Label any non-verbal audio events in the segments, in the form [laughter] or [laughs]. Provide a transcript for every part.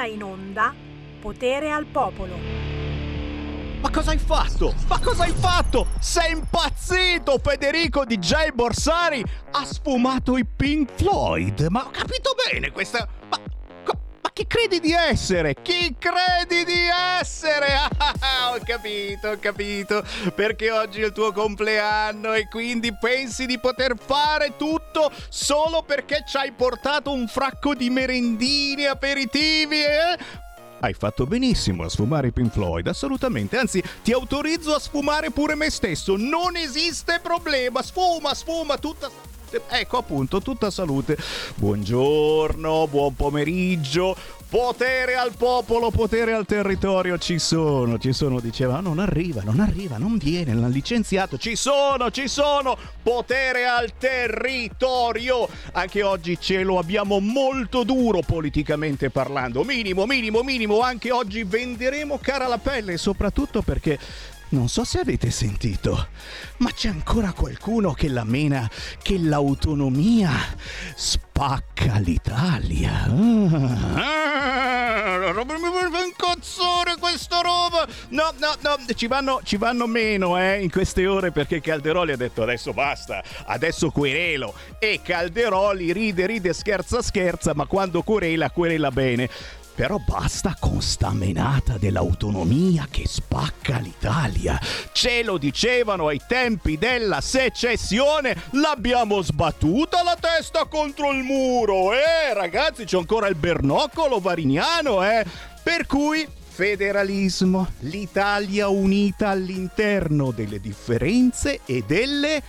ora in onda Potere al Popolo. Ma cosa hai fatto? Ma cosa hai fatto? Sei impazzito, Federico DJ Borsari! Ha sfumato i Pink Floyd! Ma ho capito bene questa... Ma, chi credi di essere? Chi credi di essere? [laughs] Ah, ho capito, ho capito. Perché oggi è il tuo compleanno e quindi pensi di poter fare tutto solo perché ci hai portato un fracco di merendini, aperitivi, eh? Hai fatto benissimo a sfumare Pink Floyd, assolutamente. Anzi, ti autorizzo a sfumare pure me stesso. Non esiste problema. Sfuma, sfuma, tutta Ecco appunto, tutta salute. Buongiorno, buon pomeriggio. Potere al popolo, potere al territorio, ci sono, ci sono, diceva, non arriva, non arriva, non viene, l'ha licenziato, ci sono, ci sono, potere al territorio. Anche oggi ce lo abbiamo molto duro politicamente parlando, minimo, minimo, minimo, anche oggi venderemo cara la pelle, soprattutto perché non so se avete sentito, ma c'è ancora qualcuno che la mena che l'autonomia spacca l'Italia. Ah, un cozzone questa roba! No, no, no, ci vanno, ci vanno meno eh, in queste ore perché Calderoli ha detto adesso basta, adesso querelo. E Calderoli ride, ride, scherza, scherza, ma quando querela, querela bene. Però basta con sta menata dell'autonomia che spacca l'Italia. Ce lo dicevano ai tempi della secessione, l'abbiamo sbattuta la testa contro il muro. Eh, ragazzi, c'è ancora il bernoccolo varignano, eh. Per cui federalismo, l'Italia unita all'interno delle differenze e delle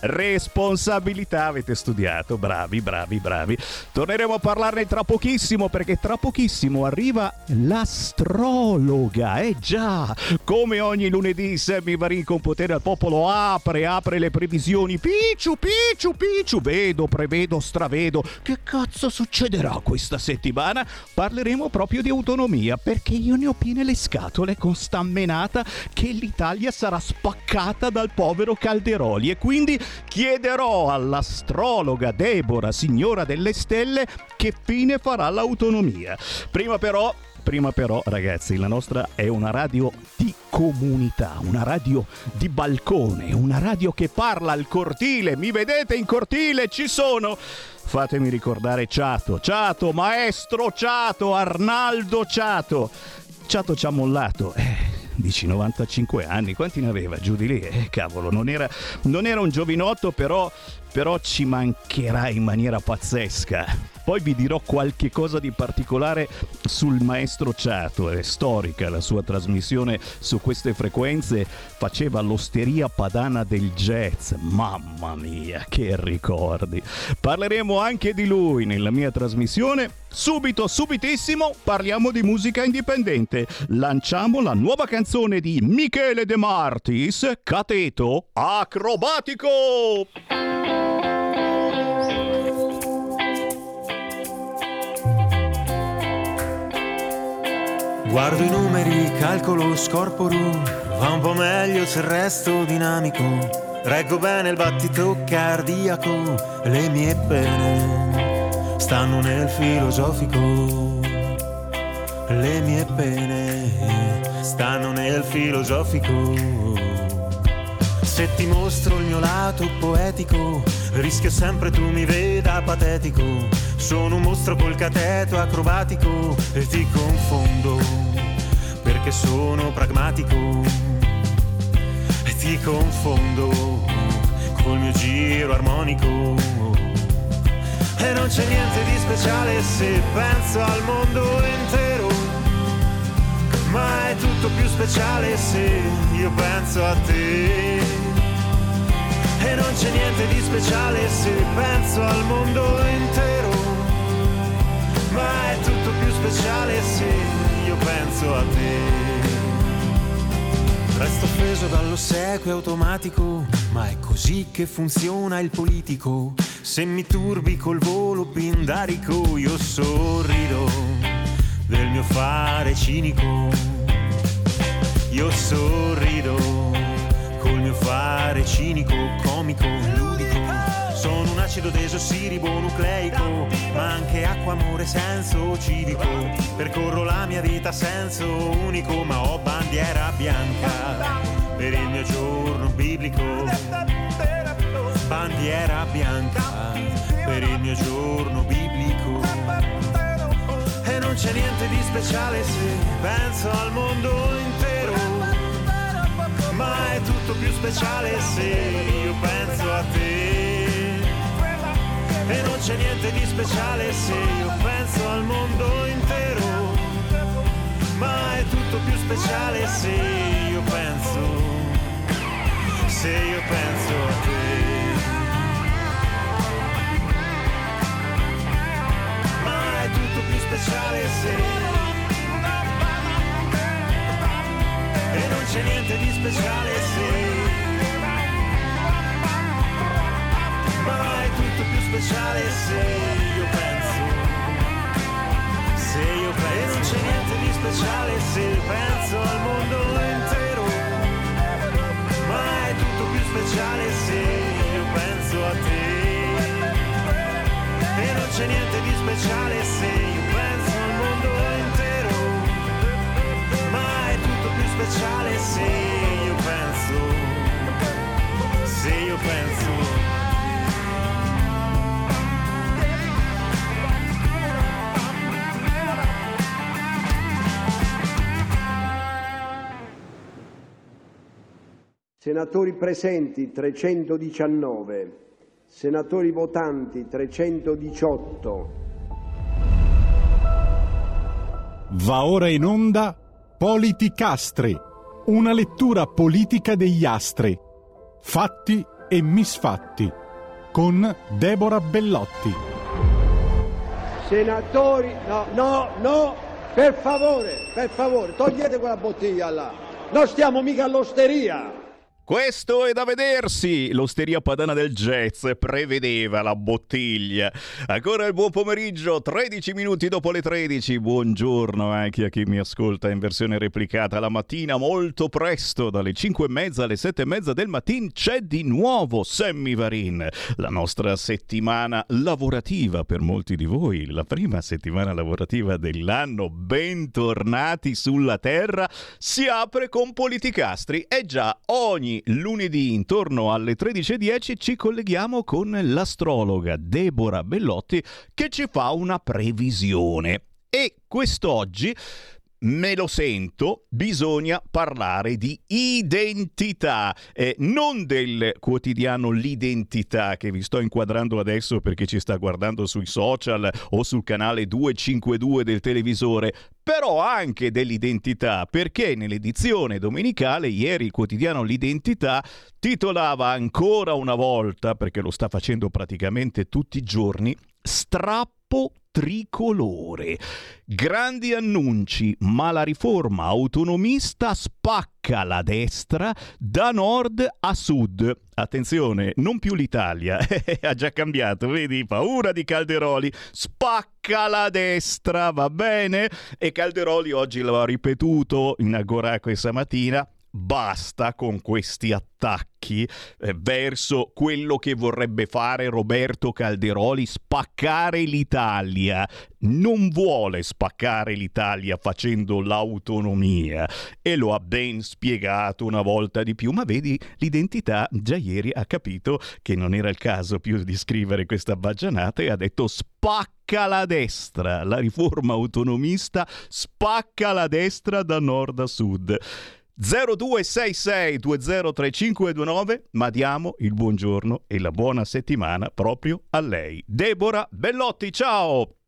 responsabilità. Avete studiato, bravi, bravi, bravi. Torneremo a parlarne tra pochissimo perché tra pochissimo arriva l'astrologa. Eh già, come ogni lunedì Sammy Varin con potere al popolo apre, apre le previsioni. Picciu, picciu, picciu, vedo, prevedo, stravedo. Che cazzo succederà questa settimana? Parleremo proprio di autonomia perché io ne ho piene le scatole con sta menata che l'Italia sarà spaccata dal povero Calderoli e quindi chiederò all'astrologa Deborah, signora delle stelle, che fine farà l'autonomia. Prima però Prima però, ragazzi, la nostra è una radio di comunità, una radio di balcone, una radio che parla al cortile. Mi vedete in cortile? Ci sono. Fatemi ricordare Ciato, Ciato, maestro Ciato, Arnaldo Ciato. Ciato ci ha mollato. Eh dici 95 anni, quanti ne aveva giù di lì? Eh, cavolo, non era, non era un giovinotto, però, però ci mancherà in maniera pazzesca. Poi vi dirò qualche cosa di particolare sul maestro Ciato, è storica la sua trasmissione su queste frequenze, faceva l'osteria padana del jazz, mamma mia che ricordi. Parleremo anche di lui nella mia trasmissione, subito, subitissimo parliamo di musica indipendente, lanciamo la nuova canzone di Michele De Martis, Cateto Acrobatico! Guardo i numeri, calcolo, scorporo, va un po' meglio se resto dinamico. Reggo bene il battito cardiaco, le mie pene stanno nel filosofico. Le mie pene stanno nel filosofico. Se ti mostro il mio lato poetico, rischio sempre tu mi veda patetico. Sono un mostro col cateto acrobatico e ti confondo perché sono pragmatico. E ti confondo col mio giro armonico. E non c'è niente di speciale se penso al mondo intero. Ma è tutto più speciale se io penso a te. Non c'è niente di speciale se penso al mondo intero. Ma è tutto più speciale se io penso a te. Resto offeso dall'ossequio automatico, ma è così che funziona il politico. Se mi turbi col volo pindarico, io sorrido del mio fare cinico. Io sorrido mio fare cinico, comico, ludico. Sono un acido desossiribonucleico, ma anche acqua amore senso civico. Percorro la mia vita a senso unico, ma ho bandiera bianca per il mio giorno biblico. Bandiera bianca per il mio giorno biblico. E non c'è niente di speciale se penso al mondo intero. Ma è tutto più speciale se io penso a te. E non c'è niente di speciale se io penso al mondo intero. Ma è tutto più speciale se io penso, se io penso a te. Ma è tutto più speciale se... E non c'è niente di speciale se... Ma è tutto più speciale se io penso, se io penso, e non c'è niente di speciale se penso al mondo intero, ma è tutto più speciale se io penso a te, e non c'è niente di speciale se io penso al mondo intero, speciale se io penso, se io penso. Senatori presenti 319, senatori votanti 318. Va ora in onda Politicastri, una lettura politica degli astri, fatti e misfatti, con Deborah Bellotti. Senatori, no, no, no, per favore, per favore, togliete quella bottiglia là. Non stiamo mica all'osteria. Questo è da vedersi! L'osteria padana del jazz prevedeva la bottiglia. Ancora il buon pomeriggio, 13 minuti dopo le 13. Buongiorno anche a chi mi ascolta in versione replicata la mattina molto presto, dalle 5 e mezza alle 7 e mezza del mattino c'è di nuovo Sammy Varin. La nostra settimana lavorativa per molti di voi, la prima settimana lavorativa dell'anno. Bentornati sulla terra. Si apre con Politicastri e già ogni lunedì intorno alle 13.10 ci colleghiamo con l'astrologa Deborah Bellotti che ci fa una previsione. E quest'oggi me lo sento, bisogna parlare di identità, eh, non del quotidiano L'identità che vi sto inquadrando adesso perché ci sta guardando sui social o sul canale 252 del televisore, però anche dell'identità, perché nell'edizione domenicale ieri il quotidiano L'identità titolava ancora una volta, perché lo sta facendo praticamente tutti i giorni, strappo tricolore. Grandi annunci, ma la riforma autonomista spacca la destra da nord a sud. Attenzione, non più l'Italia, [laughs] ha già cambiato, vedi? Paura di Calderoli, spacca la destra, va bene? E Calderoli oggi lo ha ripetuto in Agorà questa mattina, basta con questi attacchi eh, verso quello che vorrebbe fare Roberto Calderoli, spaccare l'Italia. Non vuole spaccare l'Italia facendo l'autonomia e lo ha ben spiegato una volta di più, ma vedi l'identità già ieri ha capito che non era il caso più di scrivere questa baggianata e ha detto spacca la destra, la riforma autonomista spacca la destra da nord a sud. 0266 203529, ma diamo il buongiorno e la buona settimana proprio a lei. Deborah Bellotti, ciao!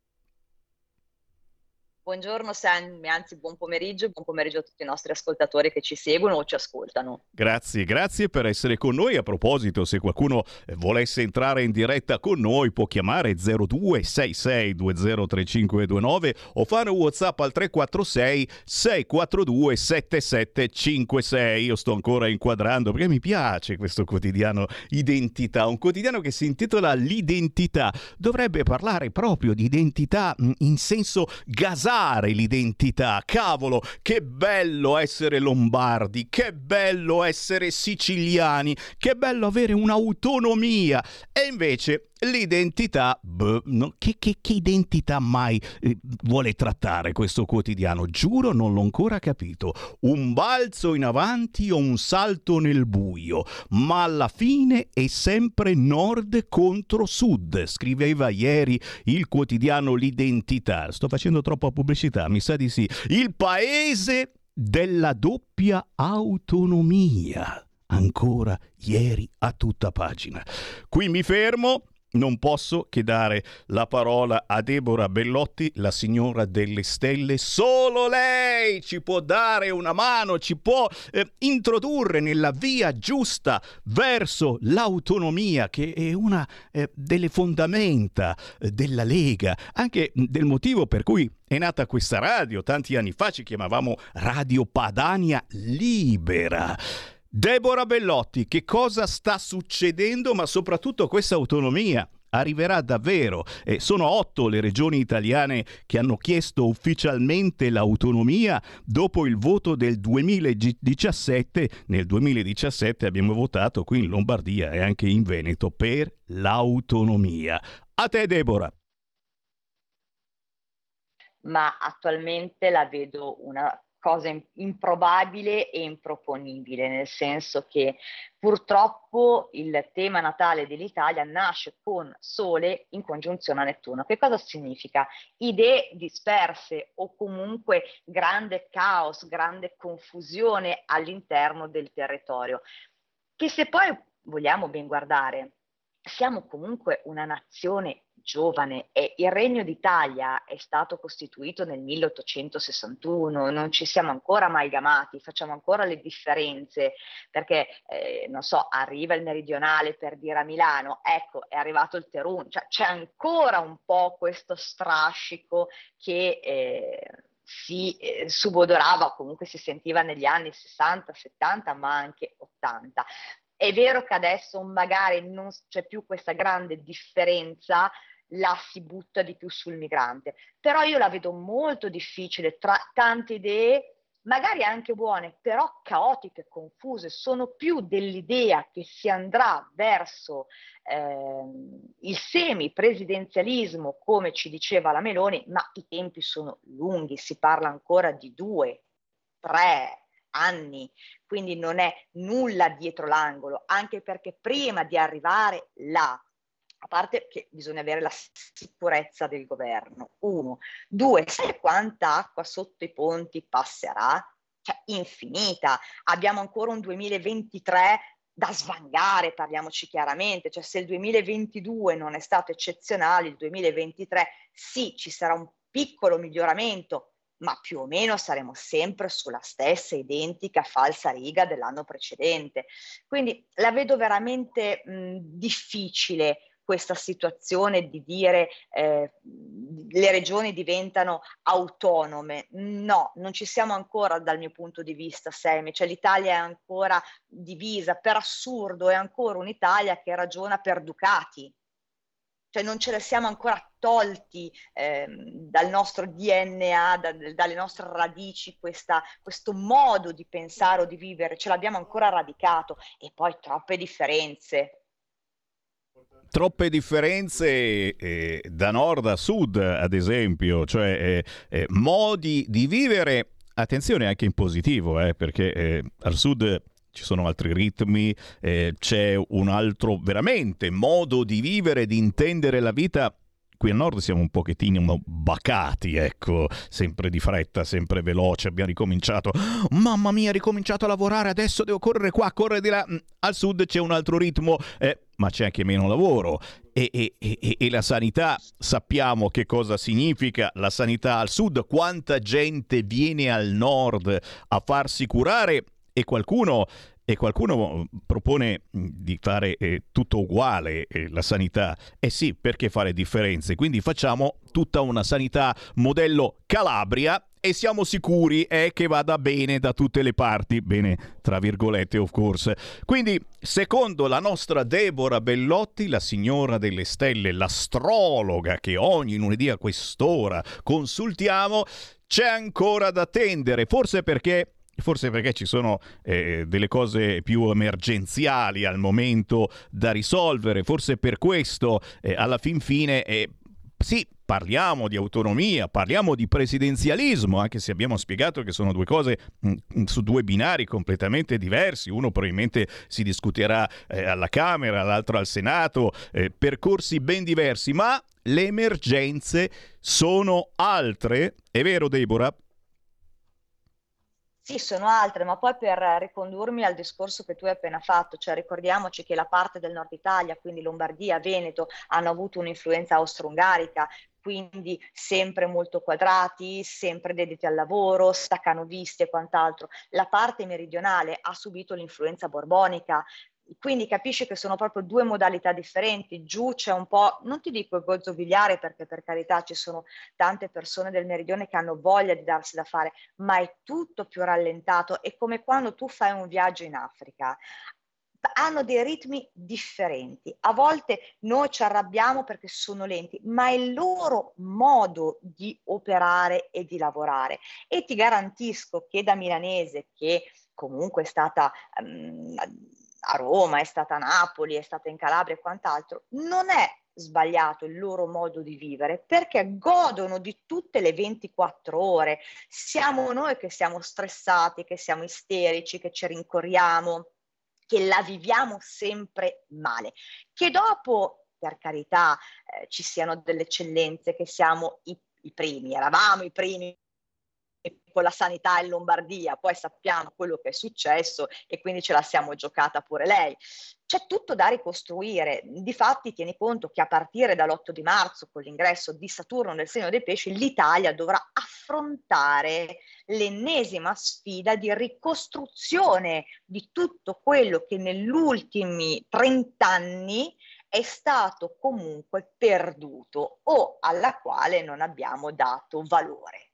Buongiorno Sammy, anzi buon pomeriggio, buon pomeriggio a tutti i nostri ascoltatori che ci seguono o ci ascoltano. Grazie, grazie per essere con noi. A proposito, se qualcuno eh, volesse entrare in diretta con noi può chiamare 0266203529 o fare un WhatsApp al 346 642 7756. Io sto ancora inquadrando perché mi piace questo quotidiano Identità, un quotidiano che si intitola L'identità. Dovrebbe parlare proprio di identità mm, in senso gasato l'identità. Cavolo, che bello essere lombardi, che bello essere siciliani, che bello avere un'autonomia. E invece l'identità, beh, no, che, che, che, identità mai eh, vuole trattare questo quotidiano? Giuro non l'ho ancora capito. Un balzo in avanti o un salto nel buio, ma alla fine è sempre nord contro sud, scriveva ieri il quotidiano L'identità. Sto facendo troppa pubblicità, mi sa di sì. Il paese della doppia autonomia ancora ieri a tutta pagina. Qui mi fermo non posso che dare la parola a Deborah Bellotti, la signora delle stelle. Solo lei ci può dare una mano, ci può eh, introdurre nella via giusta verso l'autonomia, che è una eh, delle fondamenta eh, della Lega, anche del motivo per cui è nata questa radio. Tanti anni fa ci chiamavamo Radio Padania Libera. Deborah Bellotti, che cosa sta succedendo, ma soprattutto questa autonomia? arriverà davvero. Eh, sono otto le regioni italiane che hanno chiesto ufficialmente l'autonomia dopo il voto del 2017. Nel 2017 abbiamo votato qui in Lombardia e anche in Veneto per l'autonomia. A te Deborah. Ma attualmente la vedo una cosa improbabile e improponibile, nel senso che purtroppo il tema natale dell'Italia nasce con Sole in congiunzione a Nettuno. Che cosa significa? Idee disperse o comunque grande caos, grande confusione all'interno del territorio, che se poi vogliamo ben guardare, siamo comunque una nazione giovane e il Regno d'Italia è stato costituito nel 1861, non ci siamo ancora amalgamati, facciamo ancora le differenze perché, eh, non so, arriva il meridionale per dire a Milano, ecco, è arrivato il Terun, cioè c'è ancora un po' questo strascico che... Eh, si eh, subodorava comunque si sentiva negli anni 60, 70, ma anche 80. È vero che adesso magari non c'è più questa grande differenza la si butta di più sul migrante. Però io la vedo molto difficile tra tante idee, magari anche buone, però caotiche, confuse. Sono più dell'idea che si andrà verso eh, il semi-presidenzialismo, come ci diceva la Meloni, ma i tempi sono lunghi, si parla ancora di due, tre, anni, quindi non è nulla dietro l'angolo, anche perché prima di arrivare là a parte che bisogna avere la sicurezza del governo, uno. Due, sai quanta acqua sotto i ponti passerà? Cioè, infinita. Abbiamo ancora un 2023 da svangare, parliamoci chiaramente, cioè se il 2022 non è stato eccezionale, il 2023 sì, ci sarà un piccolo miglioramento, ma più o meno saremo sempre sulla stessa identica falsa riga dell'anno precedente. Quindi la vedo veramente mh, difficile questa situazione di dire eh, le regioni diventano autonome. No, non ci siamo ancora dal mio punto di vista, Semi, cioè l'Italia è ancora divisa, per assurdo è ancora un'Italia che ragiona per ducati, cioè non ce la siamo ancora tolti eh, dal nostro DNA, da, dalle nostre radici, questa, questo modo di pensare o di vivere, ce l'abbiamo ancora radicato. E poi troppe differenze, troppe differenze eh, da nord a sud, ad esempio, cioè eh, eh, modi di vivere, attenzione anche in positivo, eh, perché eh, al sud ci sono altri ritmi, eh, c'è un altro veramente modo di vivere, di intendere la vita qui al nord siamo un pochettino bacati, ecco, sempre di fretta, sempre veloce, abbiamo ricominciato, mamma mia, ricominciato a lavorare, adesso devo correre qua, correre di là, mm, al sud c'è un altro ritmo, eh, ma c'è anche meno lavoro. E, e, e, e, la sanità, sappiamo che cosa significa la sanità al sud, quanta gente viene al nord a farsi curare e qualcuno e qualcuno mm, propone mm, di fare eh, tutto uguale eh, la sanità. Eh sì, perché fare differenze? Quindi facciamo tutta una sanità modello Calabria e siamo sicuri eh, che vada bene da tutte le parti, bene tra virgolette of course. Quindi, secondo la nostra Deborah Bellotti, la signora delle stelle, l'astrologa che ogni lunedì a quest'ora consultiamo, c'è ancora da attendere, forse perché forse perché ci sono eh, delle cose più emergenziali al momento da risolvere, forse per questo eh, alla fin fine eh, sì, parliamo di autonomia, parliamo di presidenzialismo, anche se abbiamo spiegato che sono due cose mm, su due binari completamente diversi. Uno probabilmente si discuterà eh, alla Camera, l'altro al Senato, eh, percorsi ben diversi, ma le emergenze sono altre. È vero, Deborah? Sì, sono altre, ma poi per ricondurmi al discorso che tu hai appena fatto, cioè ricordiamoci che la parte del nord Italia, quindi Lombardia, Veneto, hanno avuto un'influenza austro-ungarica, quindi sempre molto quadrati, sempre dediti al lavoro, staccanovisti e quant'altro. La parte meridionale ha subito l'influenza borbonica, quindi capisci che sono proprio due modalità differenti. Giù c'è un po', non ti dico il gozzo biliare perché per carità ci sono tante persone del meridione che hanno voglia di darsi da fare, ma è tutto più rallentato. È come quando tu fai un viaggio in Africa hanno dei ritmi differenti. A volte noi ci arrabbiamo perché sono lenti, ma è il loro modo di operare e di lavorare. E ti garantisco che da milanese, che comunque è stata um, a Roma, è stata a Napoli, è stata in Calabria e quant'altro, non è sbagliato il loro modo di vivere perché godono di tutte le 24 ore. Siamo noi che siamo stressati, che siamo isterici, che ci rincorriamo, che la viviamo sempre male. Che dopo, per carità, eh, ci siano delle eccellenze, che siamo i, i primi, eravamo i primi con la sanità in Lombardia, poi sappiamo quello che è successo e quindi ce la siamo giocata pure lei. C'è tutto da ricostruire. Difatti, tieni conto che a partire dall'8 di marzo, con l'ingresso di Saturno nel segno dei pesci, l'Italia dovrà affrontare l'ennesima sfida di ricostruzione di tutto quello che negli ultimi 30 anni è stato comunque perduto o alla quale non abbiamo dato valore.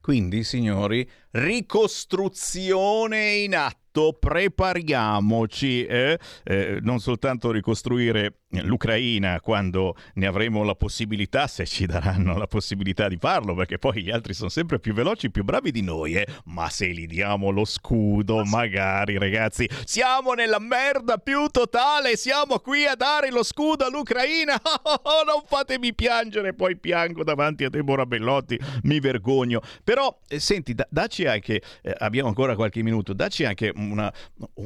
Quindi, signori, ricostruzione in atto prepariamoci, eh? Eh, non soltanto ricostruire l'Ucraina quando ne avremo la possibilità, se ci daranno la possibilità di farlo, perché poi gli altri sono sempre più veloci, più bravi di noi, eh? ma se gli diamo lo scudo, magari ragazzi, siamo nella merda più totale, siamo qui a dare lo scudo all'Ucraina, [laughs] oh, non fatemi piangere, poi piango davanti a Deborah Bellotti, mi vergogno, però eh, senti, da- dacci anche, eh, abbiamo ancora qualche minuto, dacci anche una,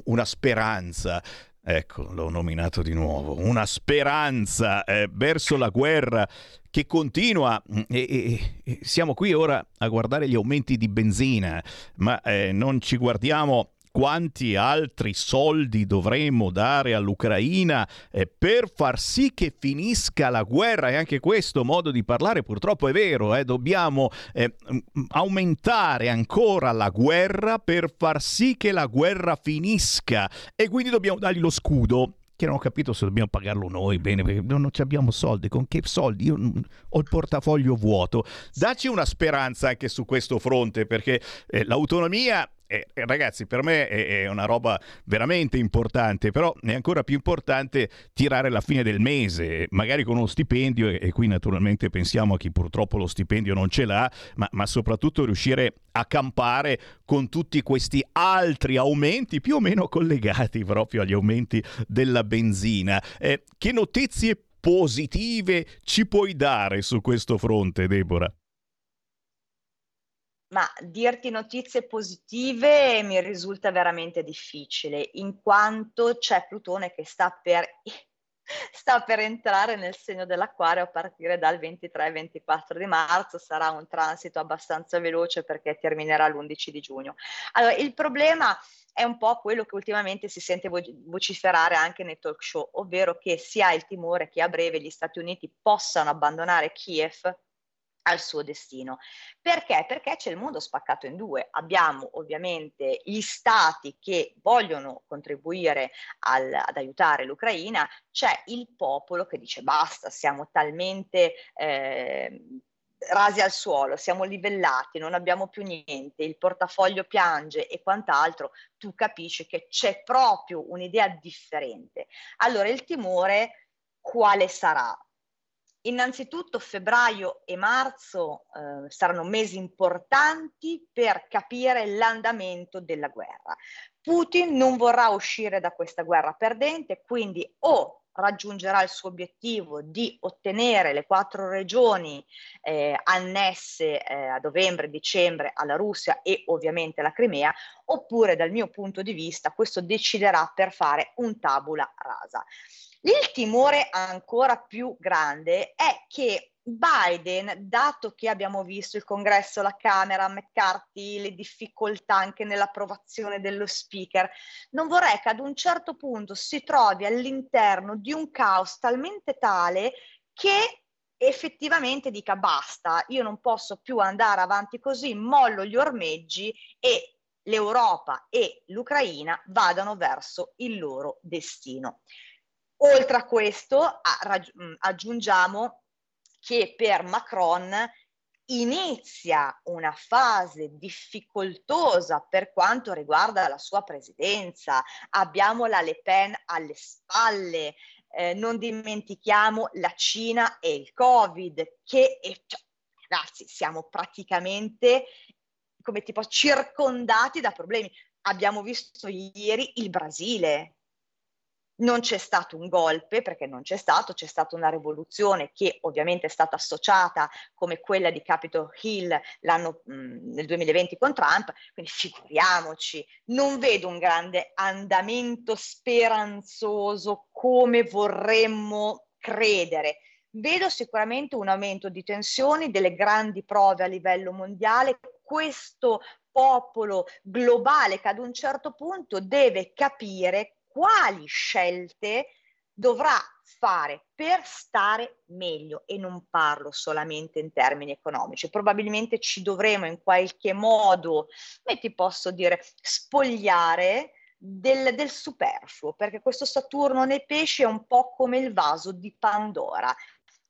una speranza. Ecco, l'ho nominato di nuovo, una speranza eh, verso la guerra che continua mm, e, e, siamo qui ora a guardare gli aumenti di benzina, ma eh, non ci guardiamo quanti altri soldi dovremmo dare all'Ucraina eh, per far sì che finisca la guerra? E anche questo modo di parlare purtroppo è vero, eh, dobbiamo eh, aumentare ancora la guerra per far sì che la guerra finisca. E quindi dobbiamo dargli lo scudo che non ho capito se dobbiamo pagarlo noi bene perché non abbiamo soldi. Con che soldi? Io ho il portafoglio vuoto. Dacci una speranza anche su questo fronte perché eh, l'autonomia eh, ragazzi, per me è, è, una roba veramente importante, però è ancora più importante tirare la fine del mese, magari con uno stipendio, e, e qui naturalmente pensiamo a chi purtroppo lo stipendio non ce l'ha, ma, ma soprattutto riuscire a campare con tutti questi altri aumenti più o meno collegati proprio agli aumenti della benzina. Eh, che notizie positive ci puoi dare su questo fronte, Deborah? Ma dirti notizie positive mi risulta veramente difficile, in quanto c'è Plutone che sta per, [laughs] sta per entrare nel segno dell'acquario a partire dal 23-24 di marzo, sarà un transito abbastanza veloce perché terminerà l'11 di giugno. Allora, il problema è un po' quello che ultimamente si sente vociferare anche nei talk show, ovvero che si ha il timore che a breve gli Stati Uniti possano abbandonare Kiev al suo destino. Perché? Perché c'è il mondo spaccato in due. Abbiamo ovviamente gli stati che vogliono contribuire al, ad aiutare l'Ucraina, c'è il popolo che dice basta, siamo talmente... Eh, rasi al suolo, siamo livellati, non abbiamo più niente, il portafoglio piange e quant'altro, tu capisci che c'è proprio un'idea differente. Allora il timore quale sarà? Innanzitutto febbraio e marzo eh, saranno mesi importanti per capire l'andamento della guerra. Putin non vorrà uscire da questa guerra perdente, quindi o raggiungerà il suo obiettivo di ottenere le quattro regioni eh, annesse eh, a novembre, dicembre alla Russia e ovviamente la Crimea, oppure dal mio punto di vista questo deciderà per fare un tabula rasa. Il timore ancora più grande è che Biden, dato che abbiamo visto il congresso, la Camera, McCarthy, le difficoltà anche nell'approvazione dello speaker, non vorrei che ad un certo punto si trovi all'interno di un caos talmente tale che effettivamente dica basta, io non posso più andare avanti così, mollo gli ormeggi e l'Europa e l'Ucraina vadano verso il loro destino. Oltre a questo aggiungiamo che per Macron inizia una fase difficoltosa per quanto riguarda la sua presidenza. Abbiamo la Le Pen alle spalle, eh, non dimentichiamo la Cina e il Covid, che è, cioè, ragazzi, siamo praticamente come tipo circondati da problemi. Abbiamo visto ieri il Brasile, non c'è stato un golpe, perché non c'è stato, c'è stata una rivoluzione che ovviamente è stata associata come quella di Capitol Hill mh, nel 2020 con Trump, quindi figuriamoci, non vedo un grande andamento speranzoso come vorremmo credere. Vedo sicuramente un aumento di tensioni, delle grandi prove a livello mondiale. Questo popolo globale che ad un certo punto deve capire quali scelte dovrà fare per stare meglio e non parlo solamente in termini economici. Probabilmente ci dovremo in qualche modo, come ti posso dire, spogliare del, del, superfluo, perché questo Saturno nei pesci è un po' come il vaso di Pandora.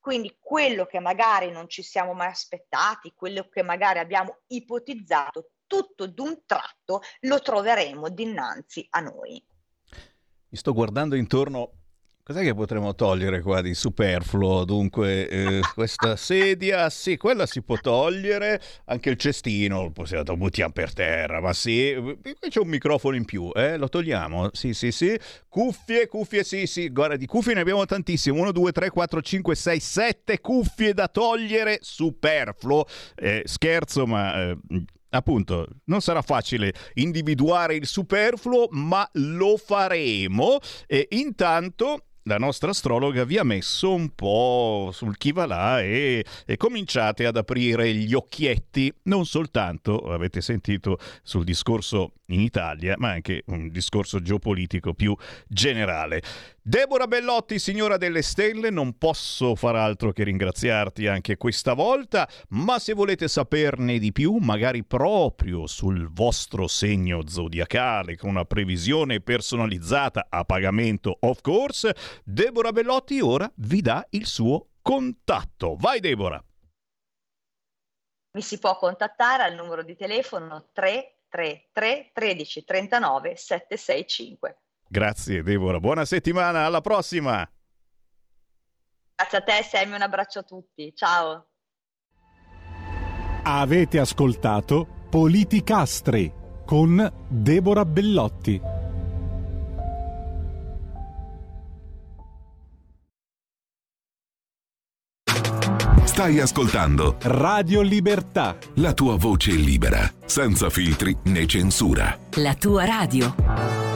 Quindi quello che magari non ci siamo mai aspettati, quello che magari abbiamo ipotizzato, tutto d'un tratto lo troveremo dinanzi a noi. Mi sto guardando intorno. Cos'è che potremmo togliere qua di superfluo? Dunque, eh, questa sedia, sì, quella si può togliere, anche il cestino lo buttiamo per terra, ma sì, qui c'è un microfono in più, eh? lo togliamo, sì, sì, sì, cuffie, cuffie, sì, sì, guarda, di cuffie ne abbiamo tantissime, 1, 2, 3, 4, 5, 6, 7 cuffie da togliere, superfluo, eh, scherzo, ma eh, appunto, non sarà facile individuare il superfluo, ma lo faremo. E intanto la nostra astrologa vi ha messo un po' sul chi va là e, e, cominciate ad aprire gli occhietti, non soltanto, avete sentito sul discorso in Italia, ma anche un discorso geopolitico più generale. Deborah Bellotti, signora delle stelle, non posso far altro che ringraziarti anche questa volta, ma se volete saperne di più, magari proprio sul vostro segno zodiacale, con una previsione personalizzata a pagamento, of course, Deborah Bellotti ora vi dà il suo contatto. Vai Deborah! Mi si può contattare al numero di telefono 333 13 39 765. Grazie Deborah, buona settimana, alla prossima! Grazie a te Sammy, un abbraccio a tutti, ciao! Avete ascoltato Politicastri con Deborah Bellotti. Stai ascoltando Radio Libertà. La tua voce libera, senza filtri né censura. La tua radio.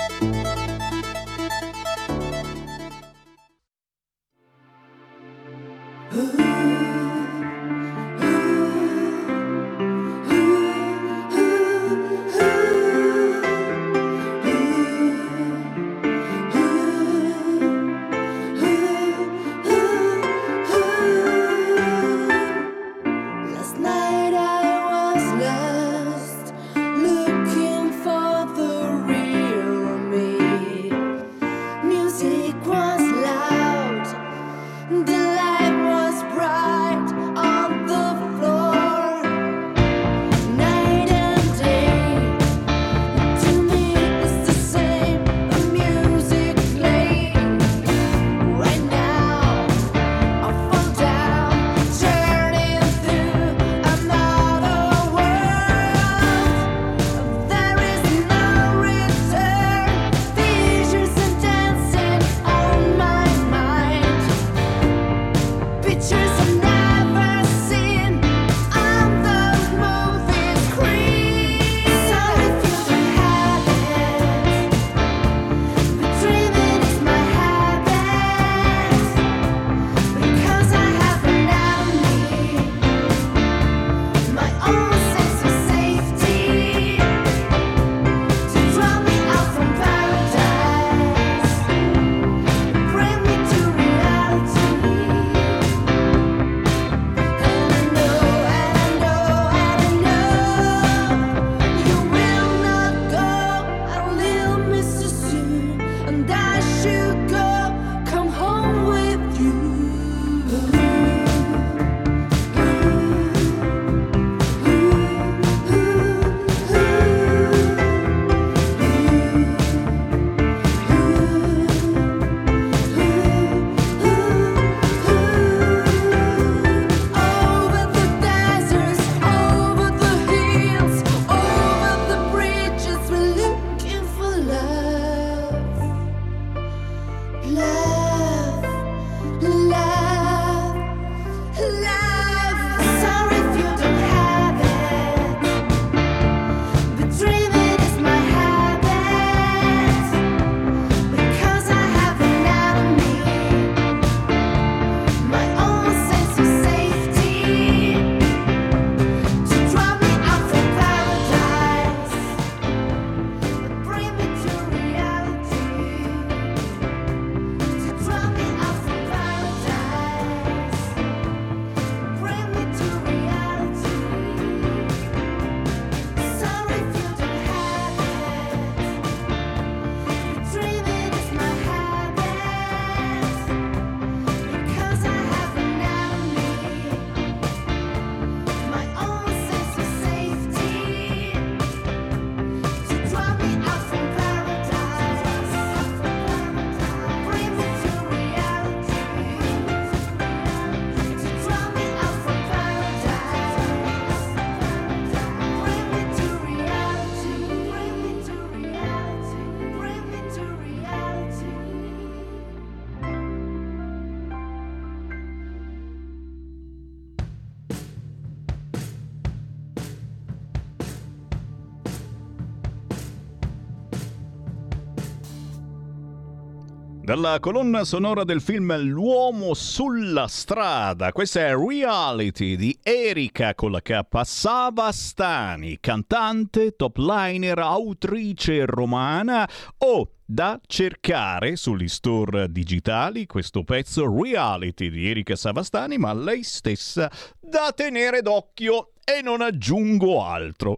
Dalla colonna sonora del film L'uomo sulla strada, questa è Reality di Erika con la K. Savastani, cantante, top liner, autrice romana. O da cercare sugli store digitali questo pezzo Reality di Erika Savastani, ma lei stessa da tenere d'occhio e non aggiungo altro.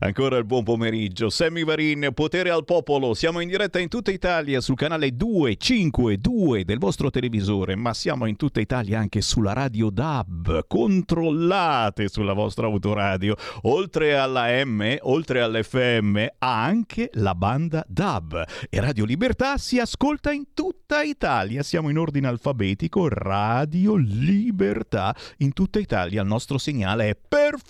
Ancora il buon pomeriggio, Sammy Varin, Potere al Popolo. Siamo in diretta in tutta Italia sul canale 252 del vostro televisore, ma siamo in tutta Italia anche sulla radio DAB. Controllate sulla vostra autoradio. Oltre alla M, oltre all'FM, ha anche la banda DAB. E Radio Libertà si ascolta in tutta Italia. Siamo in ordine alfabetico. Radio Libertà in tutta Italia. Il nostro segnale è perfetto.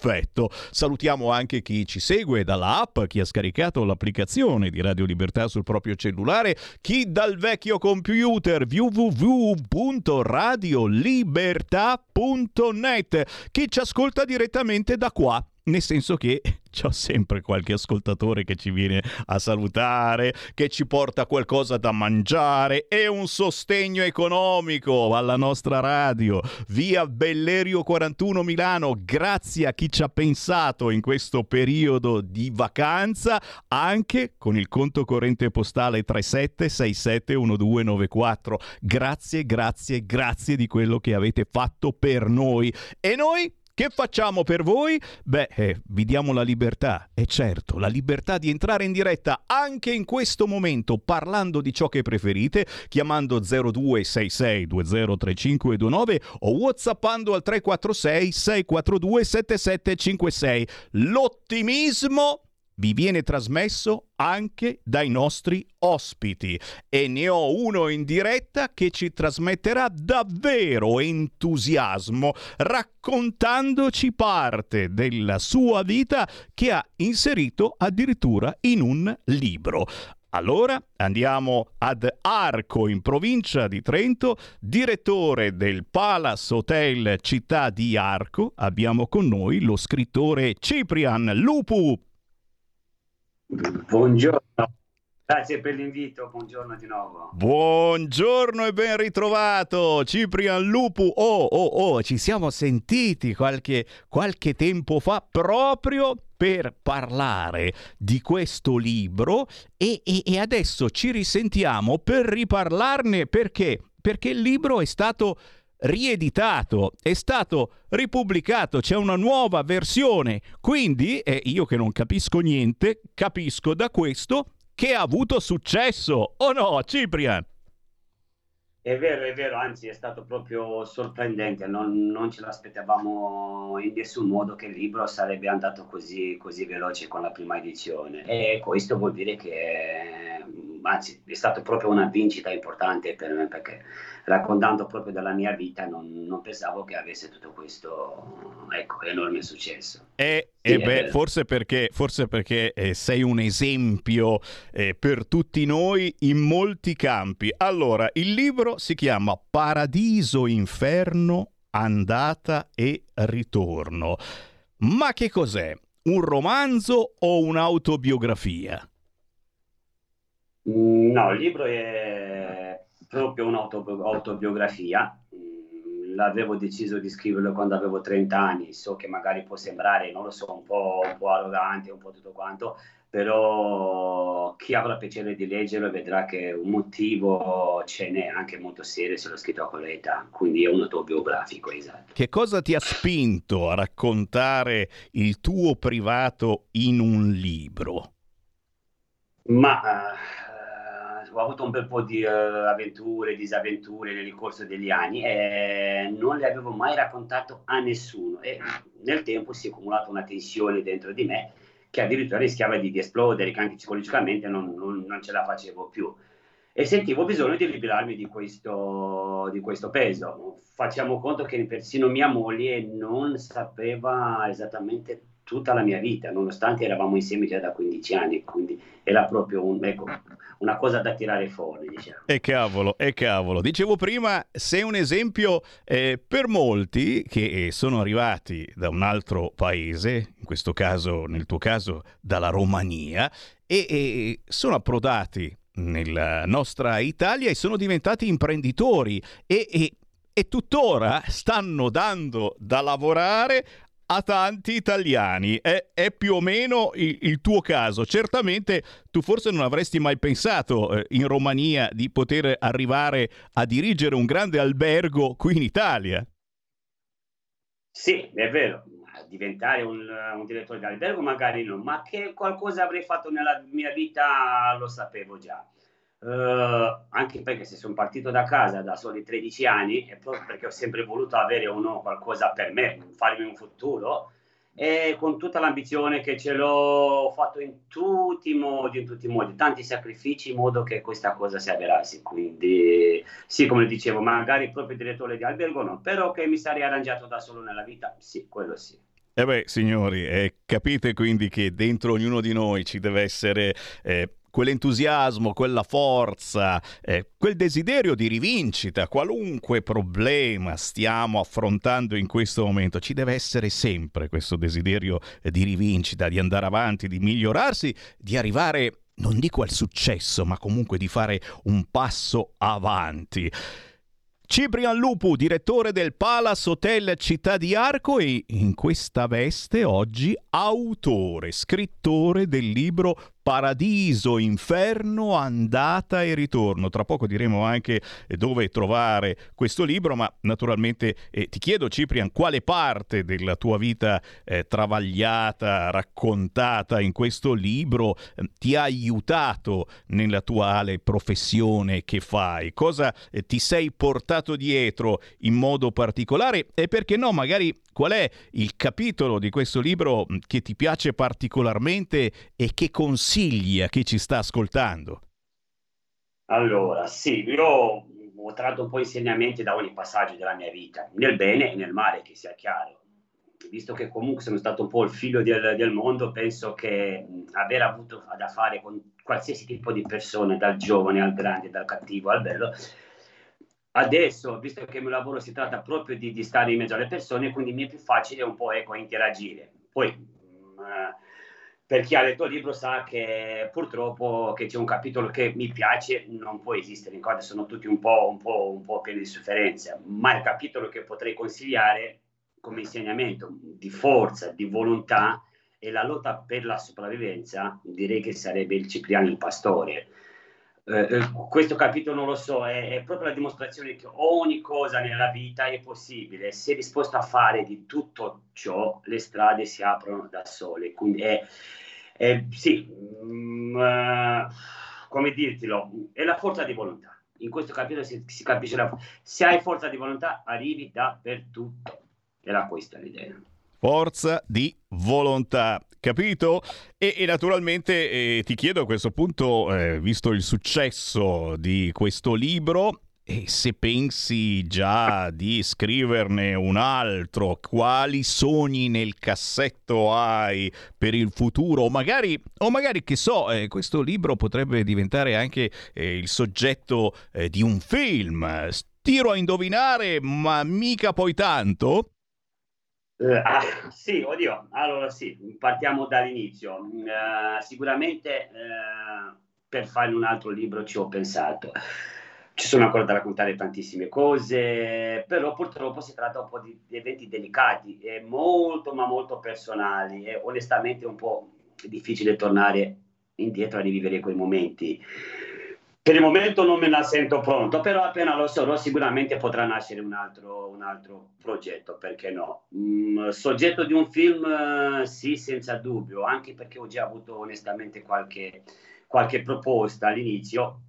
Salutiamo anche chi ci segue dalla app, chi ha scaricato l'applicazione di Radio Libertà sul proprio cellulare, chi dal vecchio computer www.radiolibertà.net, chi ci ascolta direttamente da qua nel senso che c'ho sempre qualche ascoltatore che ci viene a salutare, che ci porta qualcosa da mangiare e un sostegno economico alla nostra radio. Via Bellerio 41 Milano, grazie a chi ci ha pensato in questo periodo di vacanza, anche con il conto corrente postale 37671294. Grazie, grazie, grazie di quello che avete fatto per noi. E noi che facciamo per voi? Beh, eh, vi diamo la libertà, e certo, la libertà di entrare in diretta anche in questo momento parlando di ciò che preferite, chiamando 0266203529 o whatsappando al 346 642 7756. L'ottimismo vi viene trasmesso anche dai nostri ospiti e ne ho uno in diretta che ci trasmetterà davvero entusiasmo raccontandoci parte della sua vita che ha inserito addirittura in un libro. Allora andiamo ad Arco in provincia di Trento, direttore del Palace Hotel Città di Arco. Abbiamo con noi lo scrittore Ciprian Lupu. Buongiorno, grazie per l'invito, buongiorno di nuovo. Buongiorno e ben ritrovato Ciprian Lupu. Oh, oh, oh, ci siamo sentiti qualche, qualche tempo fa proprio per parlare di questo libro e, e- e adesso ci risentiamo per riparlarne perché? Perché il libro è stato rieditato, è stato ripubblicato, c'è una nuova versione. Quindi, eh, io che non capisco niente, capisco da questo che ha avuto successo. O no, Ciprian? È vero, è vero, anzi è stato proprio sorprendente, non, non ce l'aspettavamo in nessun modo che il libro sarebbe andato così, così veloce con la prima edizione. E questo vuol dire che, anzi, è stata proprio una vincita importante per me perché raccontando proprio della mia vita non, non pensavo che avesse tutto questo, ecco, enorme successo. E, Sì, e beh, forse perché, forse perché eh, sei un esempio eh, per tutti noi in molti campi. Allora, il libro si chiama Paradiso, Inferno, Andata e Ritorno. Ma che cos'è? Un romanzo o un'autobiografia? Mm, No, il libro è proprio un'autobiografia. Mm, L'avevo deciso di scriverlo quando avevo 30 anni. So che magari può sembrare, non lo so, un po', un po' arrogante, un po' tutto quanto, però chi avrà piacere di leggerlo vedrà che un motivo ce n'è anche molto serio se l'ho scritto con l'età. Quindi è un autobiografico, esatto. Che cosa ti ha spinto a raccontare il tuo privato in un libro? Ma eh, ho avuto un bel po' di eh, avventure, disavventure nel corso degli anni e non le avevo mai raccontato a nessuno e nel tempo si è accumulata una tensione dentro di me che addirittura rischiava di, di esplodere, che anche psicologicamente non, non- non ce la facevo più. E sentivo bisogno di liberarmi di questo, di questo peso. Facciamo conto che persino mia moglie non sapeva esattamente tutta la mia vita, nonostante eravamo insieme già da 15 anni, quindi era proprio un- ecco, una cosa da tirare fuori, diciamo. E cavolo, e cavolo. Dicevo prima, sei un esempio eh, per molti che eh, sono arrivati da un altro paese, in questo caso, nel tuo caso, dalla Romania, e, e sono approdati nella nostra Italia e sono diventati imprenditori e, e- e tuttora stanno dando da lavorare a tanti italiani. È, è più o meno il, il tuo caso. Certamente tu forse non avresti mai pensato eh, in Romania di poter arrivare a dirigere un grande albergo qui in Italia. Sì, è vero, diventare un, un direttore di albergo magari no, ma che qualcosa avrei fatto nella mia vita lo sapevo già. Eh, anche perché se sono partito da casa da soli 13 anni è proprio perché ho sempre voluto avere uno qualcosa per me, farmi un futuro e con tutta l'ambizione che ce l'ho fatto in tutti i modi, in tutti i modi, tanti sacrifici in modo che questa cosa si avverasse. Quindi sì, come dicevo, magari proprio direttore di albergo no, però che mi sarei arrangiato da solo nella vita, sì, quello sì. E beh, signori, eh, capite quindi che dentro ognuno di noi ci deve essere eh, quell'entusiasmo, quella forza, eh, quel desiderio di rivincita, qualunque problema stiamo affrontando in questo momento, ci deve essere sempre questo desiderio di rivincita, di andare avanti, di migliorarsi, di arrivare, non dico al successo, ma comunque di fare un passo avanti. Ciprian Lupu, direttore del Palace Hotel Città di Arco e in questa veste oggi autore, scrittore del libro Paradiso, Inferno, Andata e Ritorno. Tra poco diremo anche eh, dove trovare questo libro, ma naturalmente eh, ti chiedo Ciprian quale parte della tua vita eh, travagliata, raccontata in questo libro eh, ti ha aiutato nella tua ale professione che fai? Cosa eh, ti sei portato dietro in modo particolare e perché no, magari qual è il capitolo di questo libro che ti piace particolarmente e che consigli a chi ci sta ascoltando? Allora, sì, io ho tratto un po' insegnamenti da ogni passaggio della mia vita, nel bene e nel male, che sia chiaro. Visto che comunque sono stato un po' il figlio del, del mondo, penso che aver avuto da fare con qualsiasi tipo di persone, dal giovane al grande, dal cattivo al bello, adesso, visto che il mio lavoro si tratta proprio di, di stare in mezzo alle persone, quindi mi è più facile un po' ecco, interagire. Poi, mh, eh, per chi ha letto il libro sa che purtroppo che c'è un capitolo che mi piace non può esistere, in sono tutti un po', un, po', un po' pieni di sofferenza, ma il capitolo che potrei consigliare come insegnamento di forza, di volontà e la lotta per la sopravvivenza, direi che sarebbe il Cipriano il Pastore. Eh, eh, questo capitolo non lo so, è, è proprio la dimostrazione che ogni cosa nella vita è possibile. Se è disposto a fare di tutto ciò, le strade si aprono da sole. Quindi è, è- sì, mm, eh, come dirtelo, è la forza di volontà. In questo capitolo si, si capisce la se hai forza di volontà arrivi dappertutto. Era questa l'idea. Forza di volontà, capito? E, e naturalmente eh, ti chiedo a questo punto, eh, visto il successo di questo libro, e se pensi già di scriverne un altro, quali sogni nel cassetto hai per il futuro? O magari, o magari che so, eh, questo libro potrebbe diventare anche eh, il soggetto eh, di un film. Tiro a indovinare, ma mica poi tanto? Eh, ah, sì, oddio, allora sì, partiamo dall'inizio. Eh, sicuramente eh, per fare un altro libro ci ho pensato. Ci sono ancora da raccontare tantissime cose, però purtroppo si tratta un po' di, di eventi delicati e molto, ma molto personali e onestamente è un po' difficile tornare indietro a rivivere quei momenti. Per il momento non me la sento pronto, però appena lo saprò sicuramente potrà nascere un altro, un altro progetto, perché no? Mm, soggetto di un film, eh, sì, senza dubbio, anche perché ho già avuto onestamente qualche, qualche proposta all'inizio,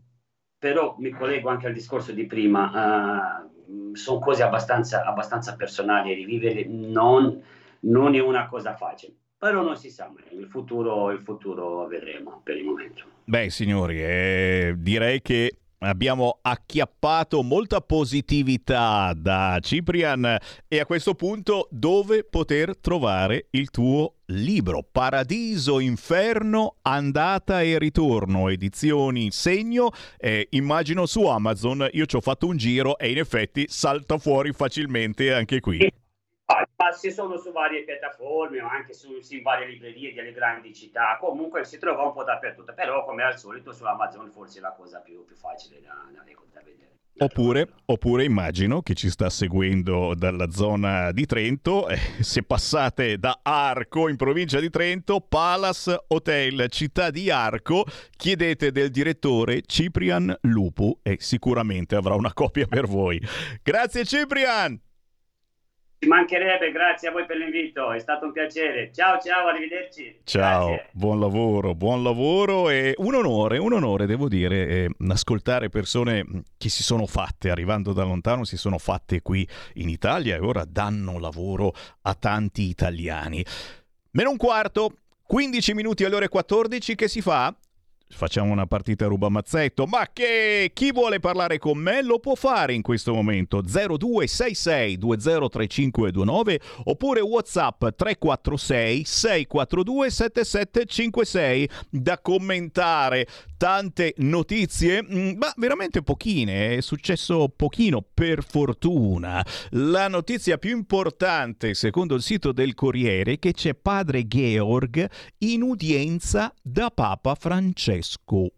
però mi collego anche al discorso di prima, sono cose abbastanza, abbastanza personali e rivivere non, non è una cosa facile, però non si sa mai, il futuro, il futuro vedremo per il momento. Beh, signori, eh, direi che abbiamo acchiappato molta positività da Ciprian e a questo punto dove poter trovare il tuo libro Paradiso, Inferno, Andata e Ritorno, edizioni Segno, eh, immagino su Amazon, io ci ho fatto un giro e in effetti salta fuori facilmente anche qui. Ah, se sono su varie piattaforme o anche su in varie librerie delle grandi città, comunque si trova un po' dappertutto, però come al solito su Amazon forse è la cosa più, più facile da, da, da vedere. Oppure, oppure immagino che ci sta seguendo dalla zona di Trento, eh, se passate da Arco in provincia di Trento, Palace Hotel Città di Arco, chiedete del direttore Ciprian Lupu e sicuramente avrà una copia per voi. Grazie Ciprian! Ci mancherebbe, grazie a voi per l'invito, è stato un piacere. Ciao ciao, arrivederci. Ciao, Grazie. buon lavoro, buon lavoro e un onore, un onore devo dire, eh, ascoltare persone che si sono fatte, arrivando da lontano, si sono fatte qui in Italia e ora danno lavoro a tanti italiani. Meno un quarto, 15 minuti alle ore 14 che si fa? Facciamo una partita rubamazzetto, ma che chi vuole parlare con me lo può fare in questo momento 0266 203529 oppure WhatsApp 346 642 7756 da commentare tante notizie, mm, ma veramente pochine, è successo pochino per fortuna. La notizia più importante secondo il sito del Corriere è che c'è padre Georg in udienza da Papa Francesco.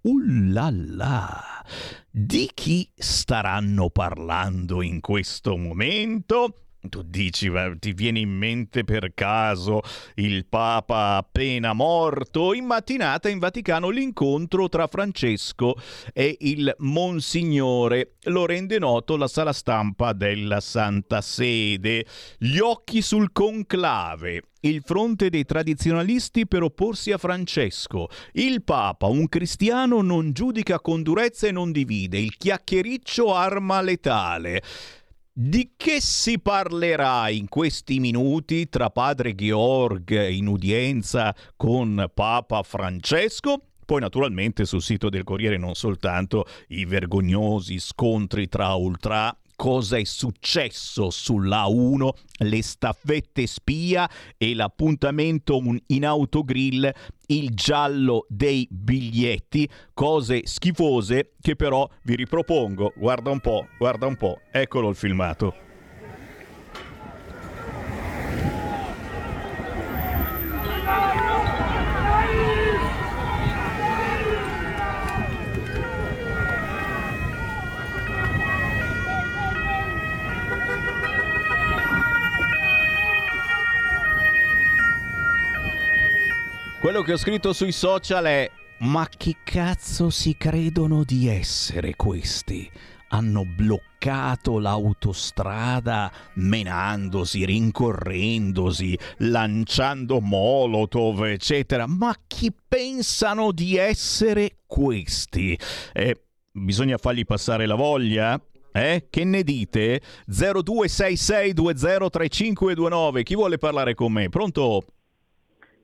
Ullala! Di chi staranno parlando in questo momento? Tu dici, ti viene in mente per caso il Papa appena morto? In mattinata in Vaticano l'incontro tra Francesco e il Monsignore. Lo rende noto la sala stampa della Santa Sede. Gli occhi sul conclave. Il fronte dei tradizionalisti per opporsi a Francesco. Il Papa, un cristiano, non giudica con durezza e non divide. Il chiacchiericcio arma letale. Di che si parlerà in questi minuti tra padre Georg in udienza con Papa Francesco? Poi naturalmente sul sito del Corriere non soltanto i vergognosi scontri tra ultra, cosa è successo sulla 1, le staffette spia e l'appuntamento un- in autogrill, il giallo dei biglietti, cose schifose che però vi ripropongo. Guarda un po', guarda un po', eccolo il filmato. Quello che ho scritto sui social è ma chi cazzo si credono di essere questi? Hanno bloccato l'autostrada menandosi, rincorrendosi, lanciando molotov, eccetera. Ma chi pensano di essere questi? Eh, bisogna fargli passare la voglia? Eh? Che ne dite? 0266203529. Chi vuole parlare con me? Pronto?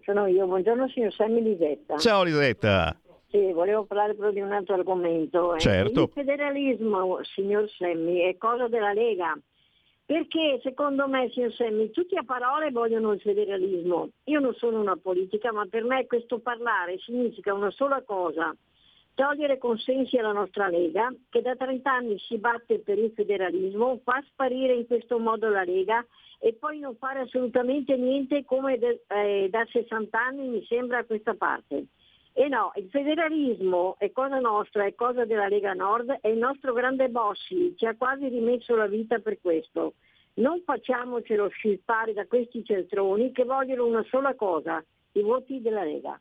Sono io, buongiorno signor Sammy Lisetta. Ciao Lisetta. Sì, volevo parlare però di un altro argomento. Eh, Certo. Il federalismo, signor Semmi, è cosa della Lega. Perché secondo me, signor Semmi, tutti a parole vogliono il federalismo. Io non sono una politica, ma per me questo parlare significa una sola cosa. Togliere consensi alla nostra Lega, che da 30 anni si batte per il federalismo, fa sparire in questo modo la Lega e poi non fare assolutamente niente come de- eh, da 60 anni mi sembra a questa parte. E no, il federalismo è cosa nostra, è cosa della Lega Nord, è il nostro grande Bossi, ci ha quasi rimesso la vita per questo. Non facciamocelo scippare da questi centroni che vogliono una sola cosa, i voti della Lega.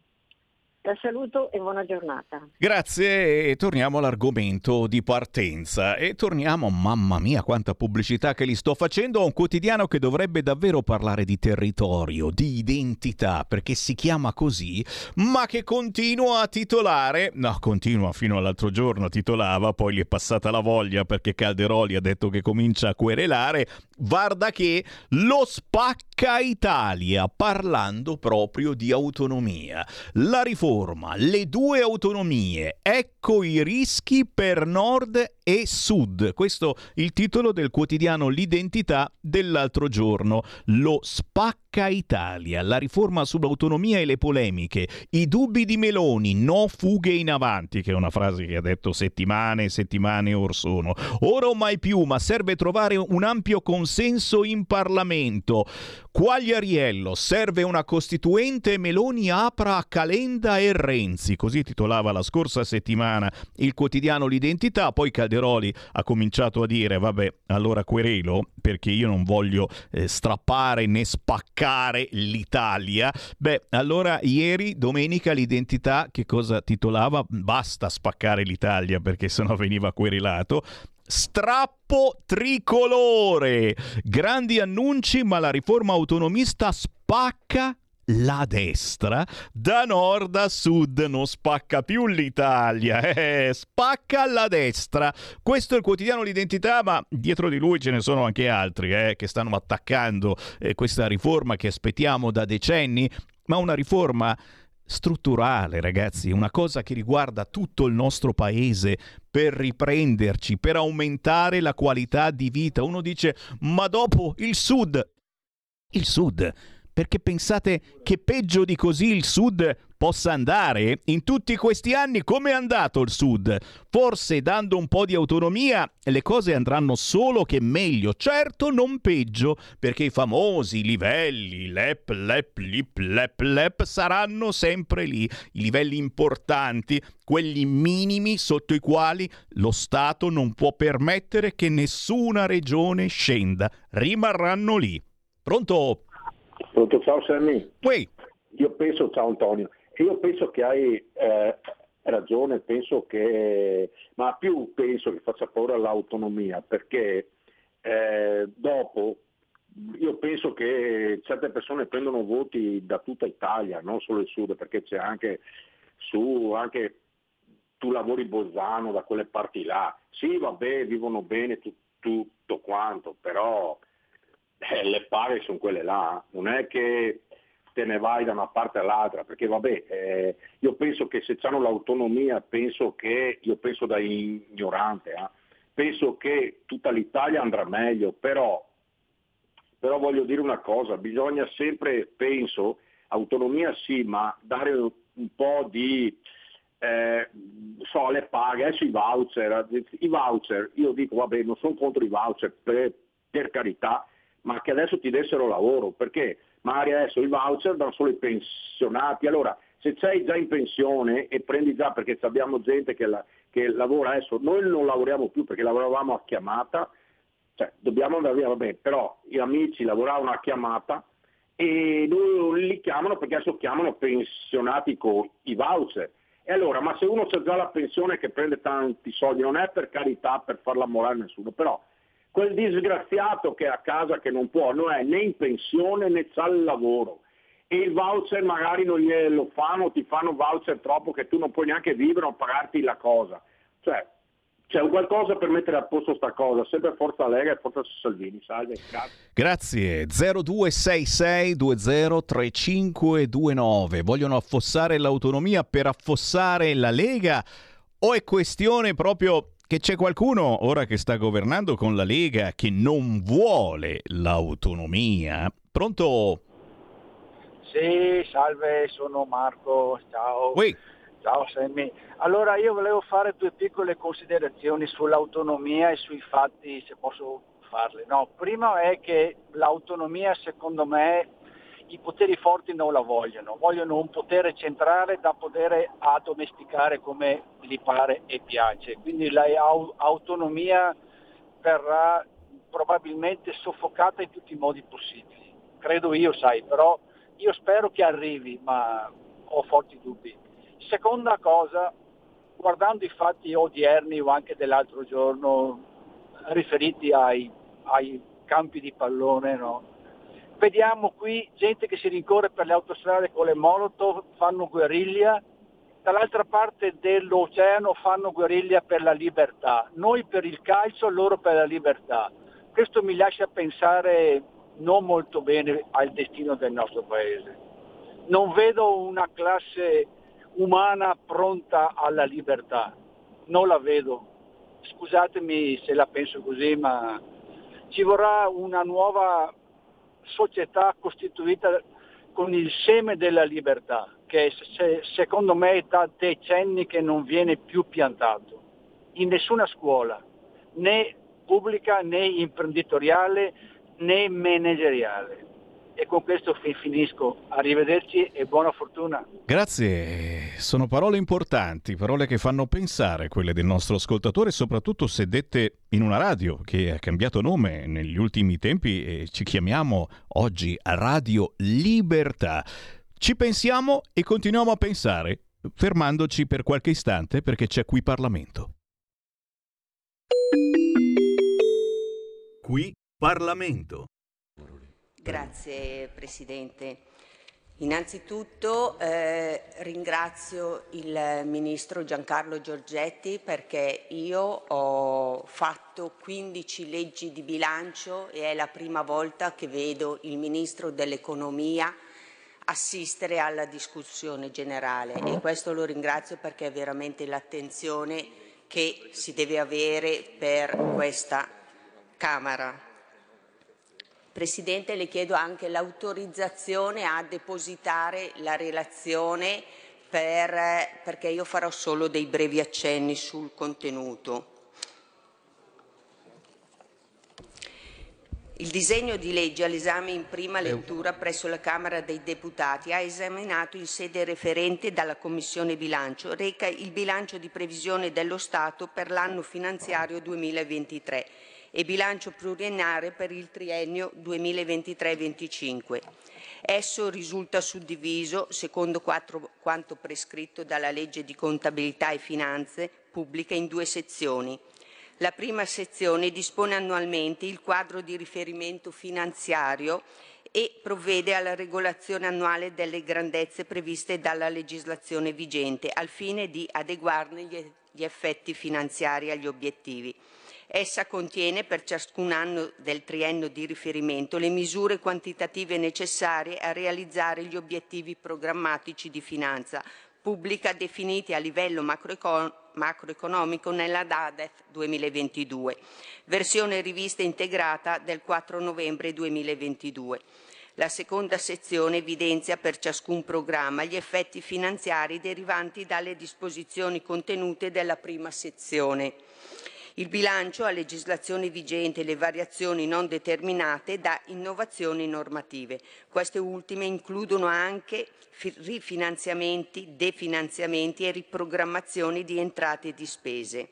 La saluto e buona giornata. Grazie e torniamo all'argomento di partenza e torniamo, mamma mia quanta pubblicità che li sto facendo, a un quotidiano che dovrebbe davvero parlare di territorio, di identità, perché si chiama così, ma che continua a titolare, no continua fino all'altro giorno titolava, poi gli è passata la voglia perché Calderoli ha detto che comincia a querelare, guarda che lo spacca Italia parlando proprio di autonomia. La riforma, le due autonomie, ecco i rischi per nord e sud. Questo è il titolo del quotidiano L'identità dell'altro giorno. Lo spacca Italia, la riforma sull'autonomia e le polemiche, i dubbi di Meloni, no fughe in avanti, che è una frase che ha detto settimane e settimane or sono. Ora o mai più, ma serve trovare un ampio consenso in Parlamento. Quagliariello, serve una costituente Meloni apra a Calenda e Renzi, così titolava la scorsa settimana il quotidiano L'identità, poi Calderoli ha cominciato a dire vabbè allora querelo perché io non voglio eh, strappare né spaccare l'Italia. Beh, allora ieri, domenica, l'identità che cosa titolava? Basta spaccare l'Italia perché sennò veniva querelato. Strappo tricolore. Grandi annunci, ma la riforma autonomista spacca la destra da nord a sud non spacca più l'Italia, [laughs] eh, spacca la destra. Questo è il quotidiano L'identità, ma dietro di lui ce ne sono anche altri eh, che stanno attaccando eh, questa riforma che aspettiamo da decenni, ma una riforma strutturale, ragazzi, una cosa che riguarda tutto il nostro paese per riprenderci, per aumentare la qualità di vita. Uno dice, ma dopo il sud, il sud, perché pensate che peggio di così il sud possa andare? In tutti questi anni come è andato il sud? Forse dando un po' di autonomia le cose andranno solo che meglio, certo non peggio, perché i famosi livelli LEP, LEP, LIP, LEP, LEP saranno sempre lì, i livelli importanti, quelli minimi sotto i quali lo Stato non può permettere che nessuna regione scenda, rimarranno lì. Pronto? Pronto, ciao Sammy. Poi. Io penso, ciao Antonio, io penso che hai eh, ragione, penso che, ma più penso che faccia paura l'autonomia, perché eh, dopo io penso che certe persone prendono voti da tutta Italia, non solo il sud, perché c'è anche su, anche tu lavori Bolzano da quelle parti là. Sì, vabbè, vivono bene tu- tutto quanto, però eh, le paghe sono quelle là, non è che te ne vai da una parte all'altra, perché vabbè, eh, io penso che se hanno l'autonomia, penso che, io penso da ignorante, eh, penso che tutta l'Italia andrà meglio, però, però voglio dire una cosa, bisogna sempre, penso, autonomia sì, ma dare un po' di, eh, so, le paghe, adesso i voucher, i voucher, io dico vabbè non sono contro i voucher per, per carità, ma che adesso ti dessero lavoro, perché magari adesso i voucher danno solo i pensionati, allora se sei già in pensione e prendi già perché abbiamo gente che, la- che lavora adesso, noi non lavoriamo più perché lavoravamo a chiamata, cioè dobbiamo andare via, vabbè, però gli amici lavoravano a chiamata e noi li chiamano perché adesso chiamano pensionati con i voucher. E allora, ma se uno c'ha già la pensione che prende tanti soldi, non è per carità, per farla morare nessuno, però quel disgraziato che è a casa che non può, non è né in pensione né c'ha il lavoro. E il voucher magari non glielo fanno, ti fanno voucher troppo che tu non puoi neanche vivere o pagarti la cosa. Cioè, c'è qualcosa per mettere a posto sta cosa, sempre Forza Lega e Forza Salvini, salve, grazie. Grazie. 0266203529. Vogliono affossare l'autonomia per affossare la Lega? O è questione proprio che c'è qualcuno ora che sta governando con la Lega che non vuole l'autonomia? Pronto? Sì, salve, sono Marco, ciao. Ui. Ciao Sammy. Allora io volevo fare due piccole considerazioni sull'autonomia e sui fatti, se posso farle. No, prima è che l'autonomia secondo me i poteri forti non la vogliono, vogliono un potere centrale da poter addomesticare come gli pare e piace. Quindi l'autonomia verrà probabilmente soffocata in tutti i modi possibili. Credo io, sai, però io spero che arrivi, ma ho forti dubbi. Seconda cosa, guardando i fatti odierni o anche dell'altro giorno riferiti ai, ai campi di pallone, no? Vediamo qui gente che si rincorre per le autostrade con le molotov, fanno guerriglia, dall'altra parte dell'oceano fanno guerriglia per la libertà, noi per il calcio, loro per la libertà. Questo mi lascia pensare non molto bene al destino del nostro paese. Non vedo una classe umana pronta alla libertà, non la vedo. Scusatemi se la penso così, ma ci vorrà una nuova società costituita con il seme della libertà, che se- secondo me è da decenni che non viene più piantato in nessuna scuola, né pubblica né imprenditoriale né manageriale. E con questo fi- finisco. Arrivederci e buona fortuna. Grazie, sono parole importanti, parole che fanno pensare quelle del nostro ascoltatore, soprattutto se dette in una radio che ha cambiato nome negli ultimi tempi e ci chiamiamo oggi Radio Libertà. Ci pensiamo e continuiamo a pensare, fermandoci per qualche istante perché c'è qui Parlamento. Qui Parlamento. Grazie Presidente. Innanzitutto eh, ringrazio il Ministro Giancarlo Giorgetti perché io ho fatto 15 leggi di bilancio e è la prima volta che vedo il Ministro dell'Economia assistere alla discussione generale e questo lo ringrazio perché è veramente l'attenzione che si deve avere per questa Camera. Presidente, le chiedo anche l'autorizzazione a depositare la relazione per- perché io farò solo dei brevi accenni sul contenuto. Il disegno di legge all'esame in prima lettura presso la Camera dei Deputati ha esaminato in sede referente dalla Commissione bilancio, reca il bilancio di previsione dello Stato per l'anno finanziario 2023 e bilancio pluriennale per il triennio 2023-25. Esso risulta suddiviso, secondo quattro- quanto prescritto dalla legge di contabilità e finanze pubbliche, in due sezioni. La prima sezione dispone annualmente il quadro di riferimento finanziario e provvede alla regolazione annuale delle grandezze previste dalla legislazione vigente al fine di adeguarne gli gli effetti finanziari agli obiettivi. Essa contiene per ciascun anno del triennio di riferimento le misure quantitative necessarie a realizzare gli obiettivi programmatici di finanza pubblica definiti a livello macroecon- macroeconomico nella DADEF 2022, versione rivista integrata del 4 novembre 2022. La seconda sezione evidenzia per ciascun programma gli effetti finanziari derivanti dalle disposizioni contenute della prima sezione. Il bilancio a legislazione vigente e le variazioni non determinate da innovazioni normative. Queste ultime includono anche fi- rifinanziamenti, definanziamenti e riprogrammazioni di entrate e di spese.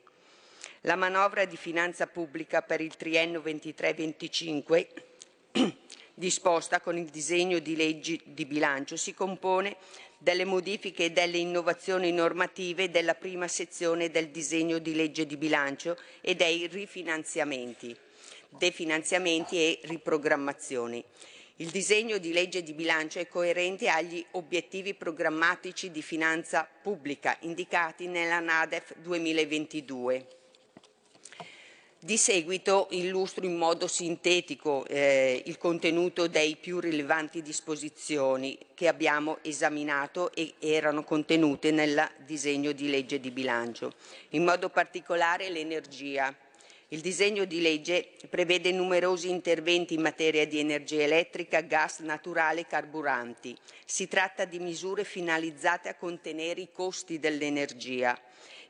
La manovra di finanza pubblica per il triennio 23-25 [clears throat] disposta con il disegno di legge di bilancio si compone delle modifiche e delle innovazioni normative della prima sezione del disegno di legge di bilancio e dei rifinanziamenti, definanziamenti e riprogrammazioni. Il disegno di legge di bilancio è coerente agli obiettivi programmatici di finanza pubblica indicati nella NADEF 2022. Di seguito illustro in modo sintetico eh, il contenuto dei più rilevanti disposizioni che abbiamo esaminato e erano contenute nel disegno di legge di bilancio. In modo particolare l'energia. Il disegno di legge prevede numerosi interventi in materia di energia elettrica, gas naturale e carburanti. Si tratta di misure finalizzate a contenere i costi dell'energia.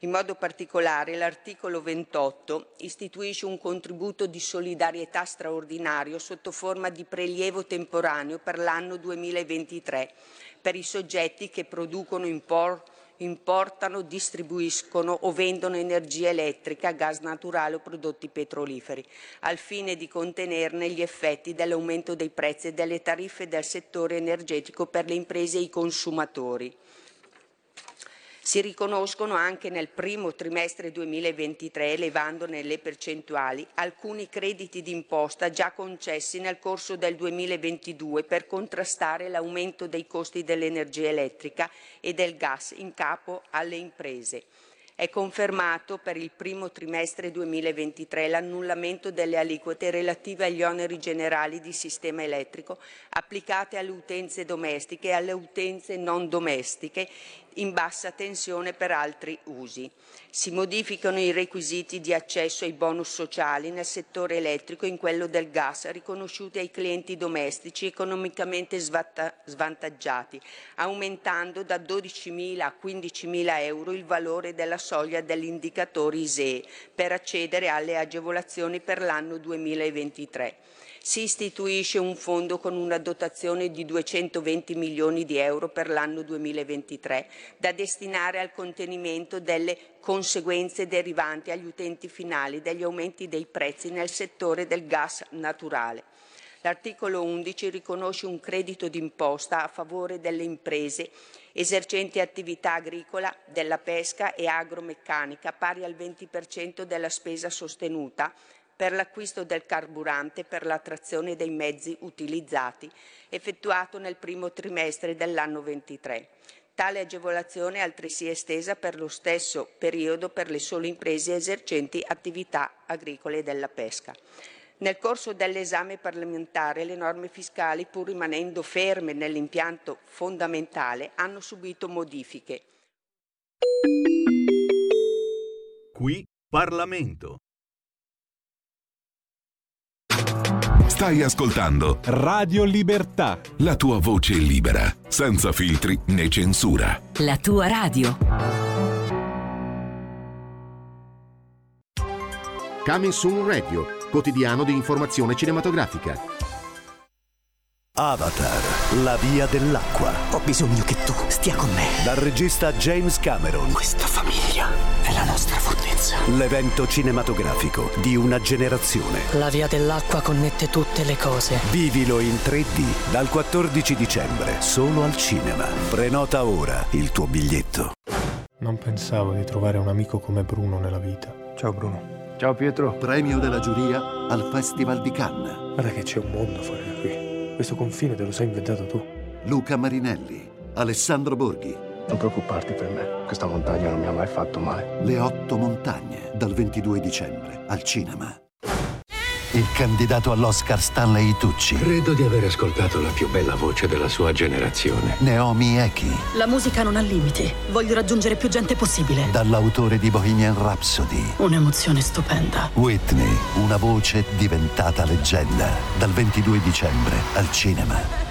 In modo particolare l'articolo 28 istituisce un contributo di solidarietà straordinario sotto forma di prelievo temporaneo per l'anno 2023 per i soggetti che producono impor- importano, distribuiscono o vendono energia elettrica, gas naturale o prodotti petroliferi, al fine di contenerne gli effetti dell'aumento dei prezzi e delle tariffe del settore energetico per le imprese e i consumatori. Si riconoscono anche nel primo trimestre 2023, elevandone le percentuali, alcuni crediti d'imposta già concessi nel corso del 2022 per contrastare l'aumento dei costi dell'energia elettrica e del gas in capo alle imprese. È confermato per il primo trimestre 2023 l'annullamento delle aliquote relative agli oneri generali di sistema elettrico applicate alle utenze domestiche e alle utenze non domestiche in bassa tensione per altri usi. Si modificano i requisiti di accesso ai bonus sociali nel settore elettrico e in quello del gas riconosciuti ai clienti domestici economicamente svanta- svantaggiati, aumentando da 12.000 a 15.000 euro il valore della soglia degli indicatori ISEE per accedere alle agevolazioni per l'anno 2023 si istituisce un fondo con una dotazione di 220 milioni di euro per l'anno 2023 da destinare al contenimento delle conseguenze derivanti agli utenti finali degli aumenti dei prezzi nel settore del gas naturale. L'articolo 11 riconosce un credito d'imposta a favore delle imprese esercenti attività agricola, della pesca e agromeccanica pari al 20% della spesa sostenuta per l'acquisto del carburante per la trazione dei mezzi utilizzati, effettuato nel primo trimestre dell'anno 23. Tale agevolazione è altresì estesa per lo stesso periodo per le sole imprese esercenti attività agricole e della pesca. Nel corso dell'esame parlamentare le norme fiscali, pur rimanendo ferme nell'impianto fondamentale, hanno subito modifiche. Qui Parlamento. Stai ascoltando Radio Libertà. la tua voce libera, senza filtri né censura. La tua radio. Coming Soon Radio, quotidiano di informazione cinematografica. Avatar, la via dell'acqua. Ho bisogno che tu stia con me. Dal regista James Cameron. Questa famiglia è la nostra fortezza. L'evento cinematografico di una generazione. La via dell'acqua connette tutte le cose. Vivilo in 3D dal 14 dicembre, solo al cinema. Prenota ora il tuo biglietto. Non pensavo di trovare un amico come Bruno nella vita. Ciao Bruno. Ciao Pietro. Premio della giuria al Festival di Cannes. Guarda che c'è un mondo fuori da qui. Questo confine te lo sei inventato tu. Luca Marinelli, Alessandro Borghi. Non preoccuparti per me. Questa montagna non mi ha mai fatto male. Le otto montagne, dal 22 dicembre, al cinema. Il candidato all'Oscar Stanley Tucci. Credo di aver ascoltato la più bella voce della sua generazione. Naomi Eki, La musica non ha limiti. Voglio raggiungere più gente possibile. dall'autore di Bohemian Rhapsody. Un'emozione stupenda. Whitney, una voce diventata leggenda. Dal 22 dicembre, al cinema.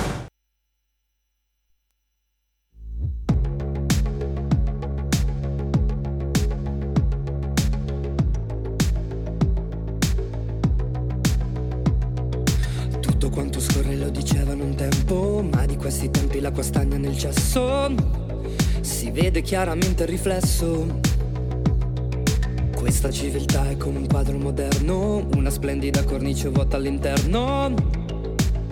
Quanto scorre lo dicevano un tempo, ma di questi tempi l'acqua stagna nel cesso. Si vede chiaramente il riflesso. Questa civiltà è come un quadro moderno, una splendida cornice vuota all'interno.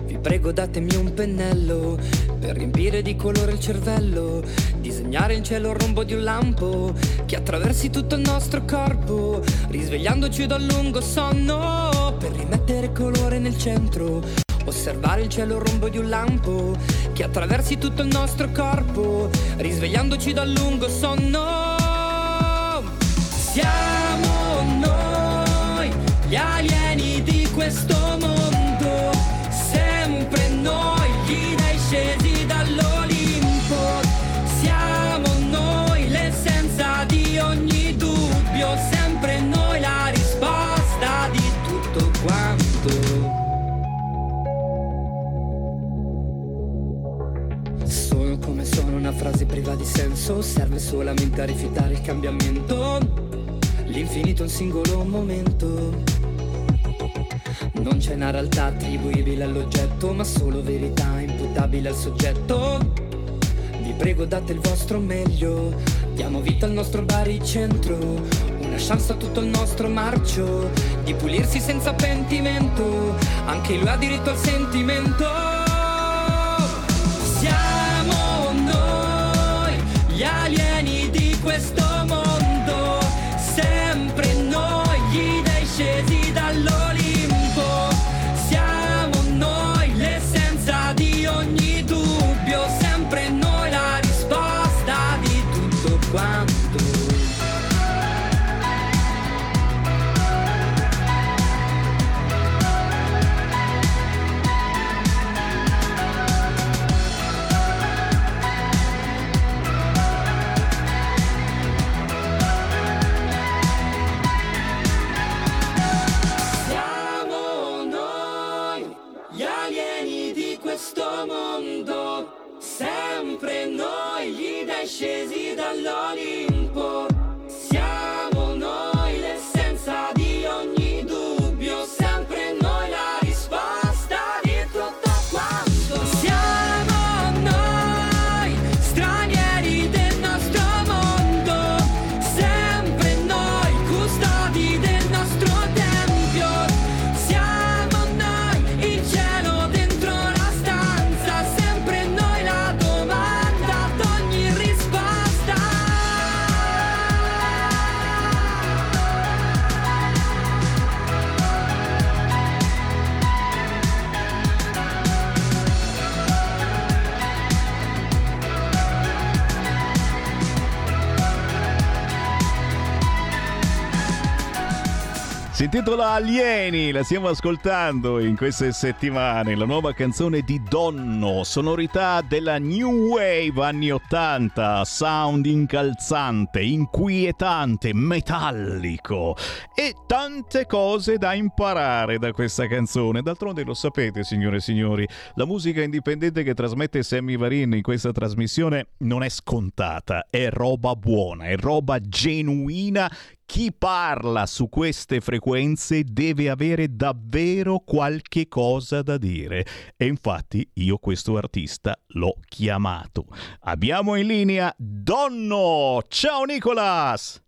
Vi prego datemi un pennello per riempire di colore il cervello, disegnare in cielo il rombo di un lampo che attraversi tutto il nostro corpo, risvegliandoci dal lungo sonno per rimettere colore nel centro. Osservare il cielo rombo di un lampo che attraversi tutto il nostro corpo, risvegliandoci dal lungo sonno. Siamo una frase priva di senso, serve solamente a rifiutare il cambiamento. L'infinito è un singolo momento. Non c'è una realtà attribuibile all'oggetto, ma solo verità imputabile al soggetto. Vi prego date il vostro meglio, diamo vita al nostro baricentro, una chance a tutto il nostro marcio, di pulirsi senza pentimento, anche lui ha diritto al sentimento. Siamo noi gli intitola Alieni, la stiamo ascoltando in queste settimane, la nuova canzone di Donno, sonorità della New Wave anni 80, sound incalzante, inquietante, metallico e tante cose da imparare da questa canzone. D'altronde lo sapete, signore e signori, la musica indipendente che trasmette Sammy Varin in questa trasmissione non è scontata, è roba buona, è roba genuina chi parla su queste frequenze deve avere davvero qualche cosa da dire. E infatti io questo artista l'ho chiamato. Abbiamo in linea Donno! Ciao Nicolas!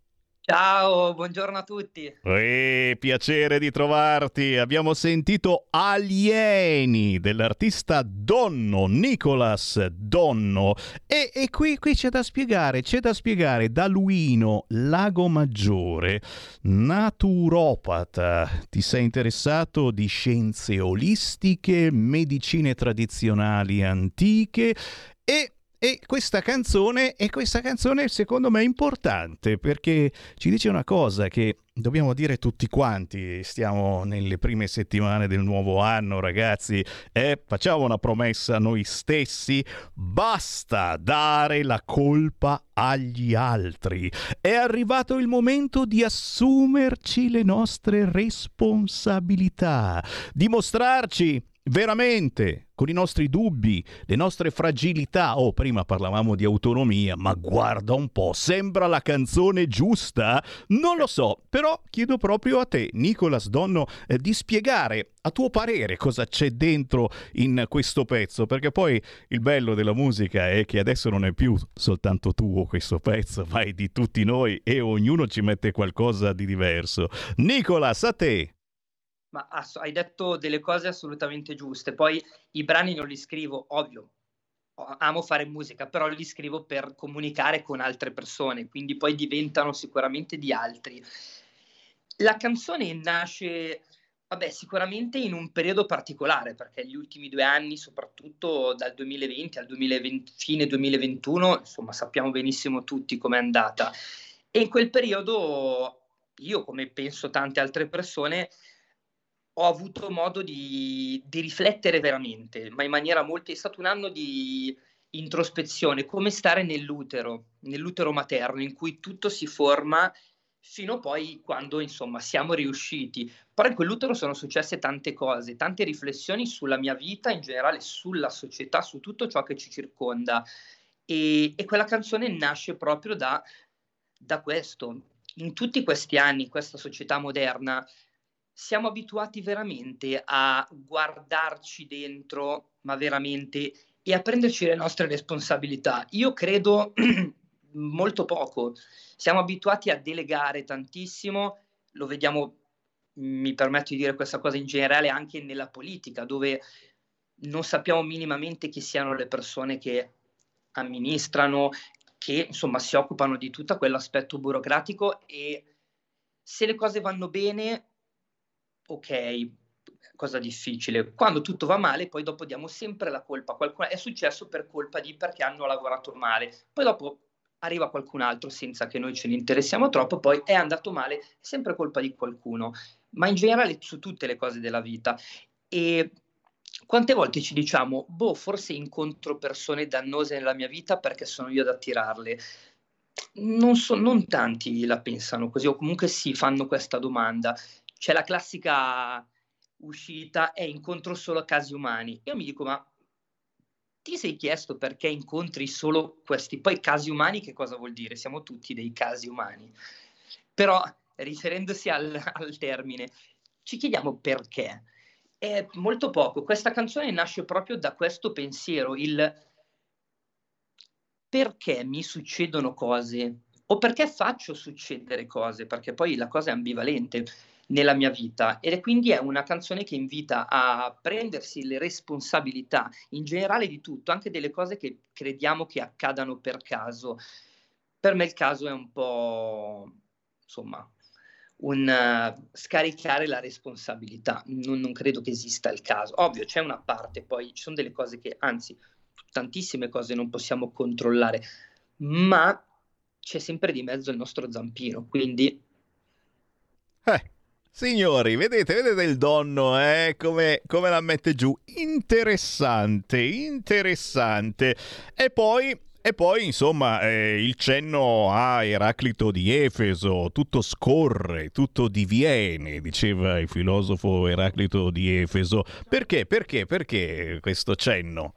Ciao, buongiorno a tutti. Eh, piacere di trovarti. Abbiamo sentito Alieni dell'artista Donno, Nicolas Donno. E, e qui, qui c'è da spiegare, c'è da spiegare da Luino, Lago Maggiore, naturopata. Ti sei interessato di scienze olistiche, medicine tradizionali antiche e e questa canzone, e questa canzone secondo me è importante perché ci dice una cosa che dobbiamo dire tutti quanti, stiamo nelle prime settimane del nuovo anno ragazzi, e facciamo una promessa noi stessi, basta dare la colpa agli altri. È arrivato il momento di assumerci le nostre responsabilità, dimostrarci veramente con i nostri dubbi, le nostre fragilità. Oh, prima parlavamo di autonomia, ma guarda un po', sembra la canzone giusta? Non lo so, però chiedo proprio a te, Nicolas Donno, eh, di spiegare a tuo parere cosa c'è dentro in questo pezzo, perché poi il bello della musica è che adesso non è più soltanto tuo questo pezzo, ma è di tutti noi e ognuno ci mette qualcosa di diverso. Nicolas, a te. Ma ass- hai detto delle cose assolutamente giuste. Poi i brani non li scrivo, ovvio. Amo fare musica, però li scrivo per comunicare con altre persone, quindi poi diventano sicuramente di altri. La canzone nasce, vabbè, sicuramente in un periodo particolare, perché gli ultimi due anni, soprattutto dal 2020 al 2020, fine 2021, insomma, sappiamo benissimo tutti com'è andata. E in quel periodo io, come penso tante altre persone, ho avuto modo di, di riflettere veramente, ma in maniera molto... È stato un anno di introspezione, come stare nell'utero, nell'utero materno, in cui tutto si forma fino a poi quando, insomma, siamo riusciti. Però in quell'utero sono successe tante cose, tante riflessioni sulla mia vita, in generale sulla società, su tutto ciò che ci circonda. E, e quella canzone nasce proprio da, da questo. In tutti questi anni, questa società moderna, siamo abituati veramente a guardarci dentro, ma veramente, e a prenderci le nostre responsabilità. Io credo [clears throat] molto poco. Siamo abituati a delegare tantissimo, lo vediamo, mi permetto di dire questa cosa in generale, anche nella politica, dove non sappiamo minimamente chi siano le persone che amministrano, che insomma si occupano di tutto quell'aspetto burocratico e se le cose vanno bene ok, cosa difficile. Quando tutto va male, poi dopo diamo sempre la colpa a qualcuno. È successo per colpa di perché hanno lavorato male. Poi dopo arriva qualcun altro senza che noi ce ne interessiamo troppo, poi è andato male, è sempre colpa di qualcuno, ma in generale su tutte le cose della vita. E quante volte ci diciamo, boh, forse incontro persone dannose nella mia vita perché sono io ad attirarle. Non, so, non tanti la pensano così, o comunque si fanno questa domanda c'è la classica uscita e incontro solo casi umani. Io mi dico, ma ti sei chiesto perché incontri solo questi? Poi casi umani che cosa vuol dire? Siamo tutti dei casi umani. Però, riferendosi al, [laughs] al termine, ci chiediamo perché. È molto poco. Questa canzone nasce proprio da questo pensiero, il perché mi succedono cose o perché faccio succedere cose, perché poi la cosa è ambivalente nella mia vita ed è quindi è una canzone che invita a prendersi le responsabilità in generale di tutto, anche delle cose che crediamo che accadano per caso. Per me il caso è un po' insomma un uh, scaricare la responsabilità. Non, non credo che esista il caso. Ovvio, c'è una parte, poi ci sono delle cose che, anzi, tantissime cose non possiamo controllare, ma c'è sempre di mezzo il nostro zampino, quindi Eh, Signori, vedete, vedete il donno, eh? Come, come la mette giù? Interessante, interessante. E poi, e poi insomma, eh, il cenno a Eraclito di Efeso, tutto scorre, tutto diviene, diceva il filosofo Eraclito di Efeso. Perché, perché, perché questo cenno?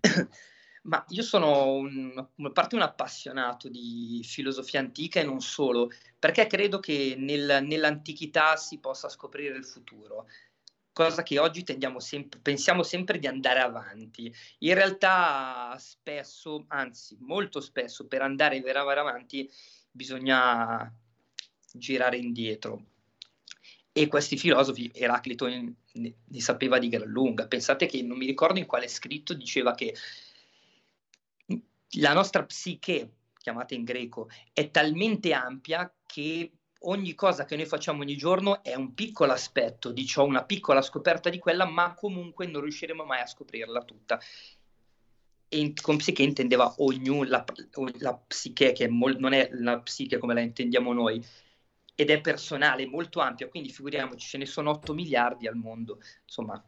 [laughs] Ma io sono un, a parte un appassionato di filosofia antica e non solo, perché credo che nel- nell'antichità si possa scoprire il futuro, cosa che oggi tendiamo sempre, pensiamo sempre di andare avanti. In realtà spesso, anzi molto spesso, per andare veramente avanti bisogna girare indietro. E questi filosofi, Eraclito ne, ne sapeva di gran lunga. Pensate che non mi ricordo in quale scritto diceva che la nostra psiche, chiamata in greco, è talmente ampia che ogni cosa che noi facciamo ogni giorno è un piccolo aspetto di ciò, una piccola scoperta di quella, ma comunque non riusciremo mai a scoprirla tutta. E in- con psiche intendeva ognuno, la, la psiche, che è mol- non è la psiche come la intendiamo noi, ed è personale, molto ampia, quindi figuriamoci, ce ne sono 8 miliardi al mondo, insomma,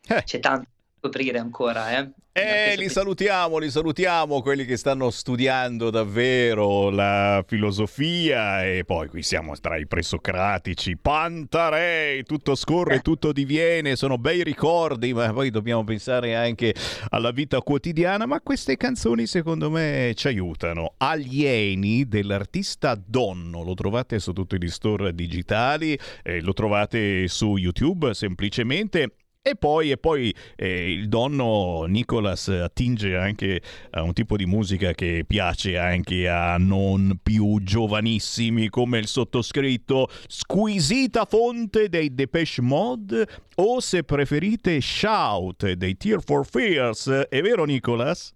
c'è tanto scoprire ancora, eh? Eh, li salutiamo, li salutiamo, quelli che stanno studiando davvero la filosofia e poi qui siamo tra i presocratici, Pantarei, tutto scorre, tutto diviene, sono bei ricordi, ma poi dobbiamo pensare anche alla vita quotidiana, ma queste canzoni secondo me ci aiutano. Alieni dell'artista Donno, lo trovate su tutti gli store digitali, eh, lo trovate su YouTube semplicemente. E poi, e poi eh, il donno Nicolas attinge anche a un tipo di musica che piace anche a non più giovanissimi come il sottoscritto, squisita fonte dei Depeche Mode o se preferite Shout dei Tear for Fears. È vero Nicolas?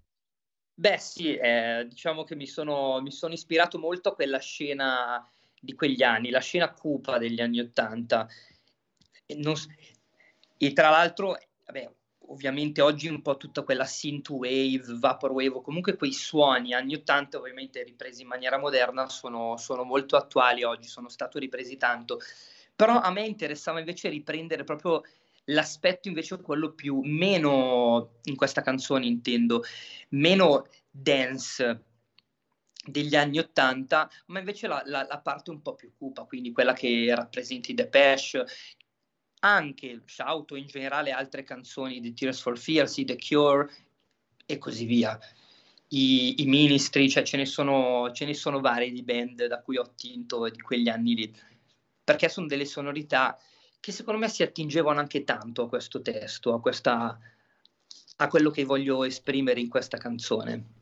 Beh, sì, eh, diciamo che mi sono, mi sono ispirato molto a quella scena di quegli anni, la scena cupa degli anni Ottanta. Non e tra l'altro, vabbè, ovviamente oggi un po' tutta quella synthwave, vaporwave, o comunque quei suoni anni Ottanta, ovviamente ripresi in maniera moderna, sono, sono molto attuali oggi, sono stati ripresi tanto. Però a me interessava invece riprendere proprio l'aspetto invece quello più meno in questa canzone intendo meno dance degli anni Ottanta, ma invece la, la- la parte un po' più cupa, quindi quella che rappresenta i Depeche, anche Shout o in generale altre canzoni di Tears for Fears, The Cure e così via. I, i Ministry, cioè ce ne, sono, ce ne sono vari di band da cui ho attinto di quegli anni lì, perché sono delle sonorità che secondo me si attingevano anche tanto a questo testo, a, questa, a quello che voglio esprimere in questa canzone.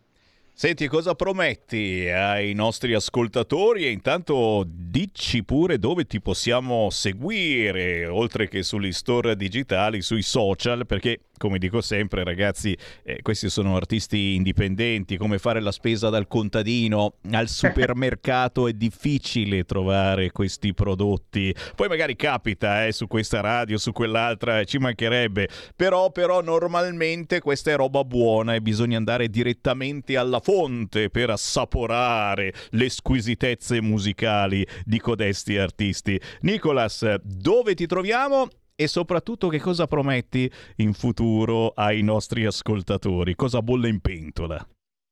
Senti, cosa prometti ai nostri ascoltatori? E intanto dici pure dove ti possiamo seguire, oltre che sugli store digitali, sui social, perché come dico sempre ragazzi, eh, questi sono artisti indipendenti, come fare la spesa dal contadino al [laughs] supermercato è difficile trovare questi prodotti. Poi magari capita eh, su questa radio, su quell'altra, ci mancherebbe, però, però normalmente questa è roba buona e bisogna andare direttamente alla fonte per assaporare le squisitezze musicali di codesti artisti. Nicolas, dove ti troviamo? E soprattutto che cosa prometti in futuro ai nostri ascoltatori? Cosa bolle in pentola?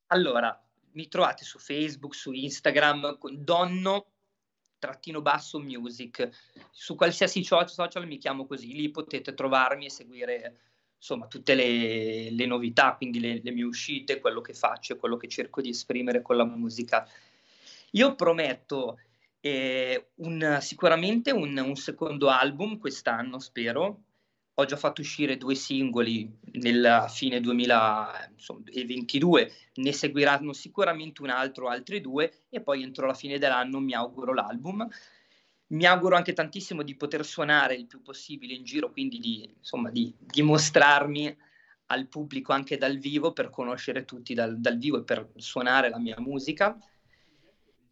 Allora, mi trovate su Facebook, su Instagram, con donno trattino basso music. Su qualsiasi social mi chiamo così, lì potete trovarmi e seguire insomma tutte le, le novità, quindi le, le mie uscite, quello che faccio, quello che cerco di esprimere con la musica. Io prometto un- sicuramente un, un secondo album quest'anno, spero. Ho già fatto uscire due singoli nella fine 2022, ne seguiranno sicuramente un altro, altri due, e poi entro la fine dell'anno mi auguro l'album. Mi auguro anche tantissimo di poter suonare il più possibile in giro, quindi di, insomma, di dimostrarmi al pubblico anche dal vivo per conoscere tutti dal, dal vivo e per suonare la mia musica.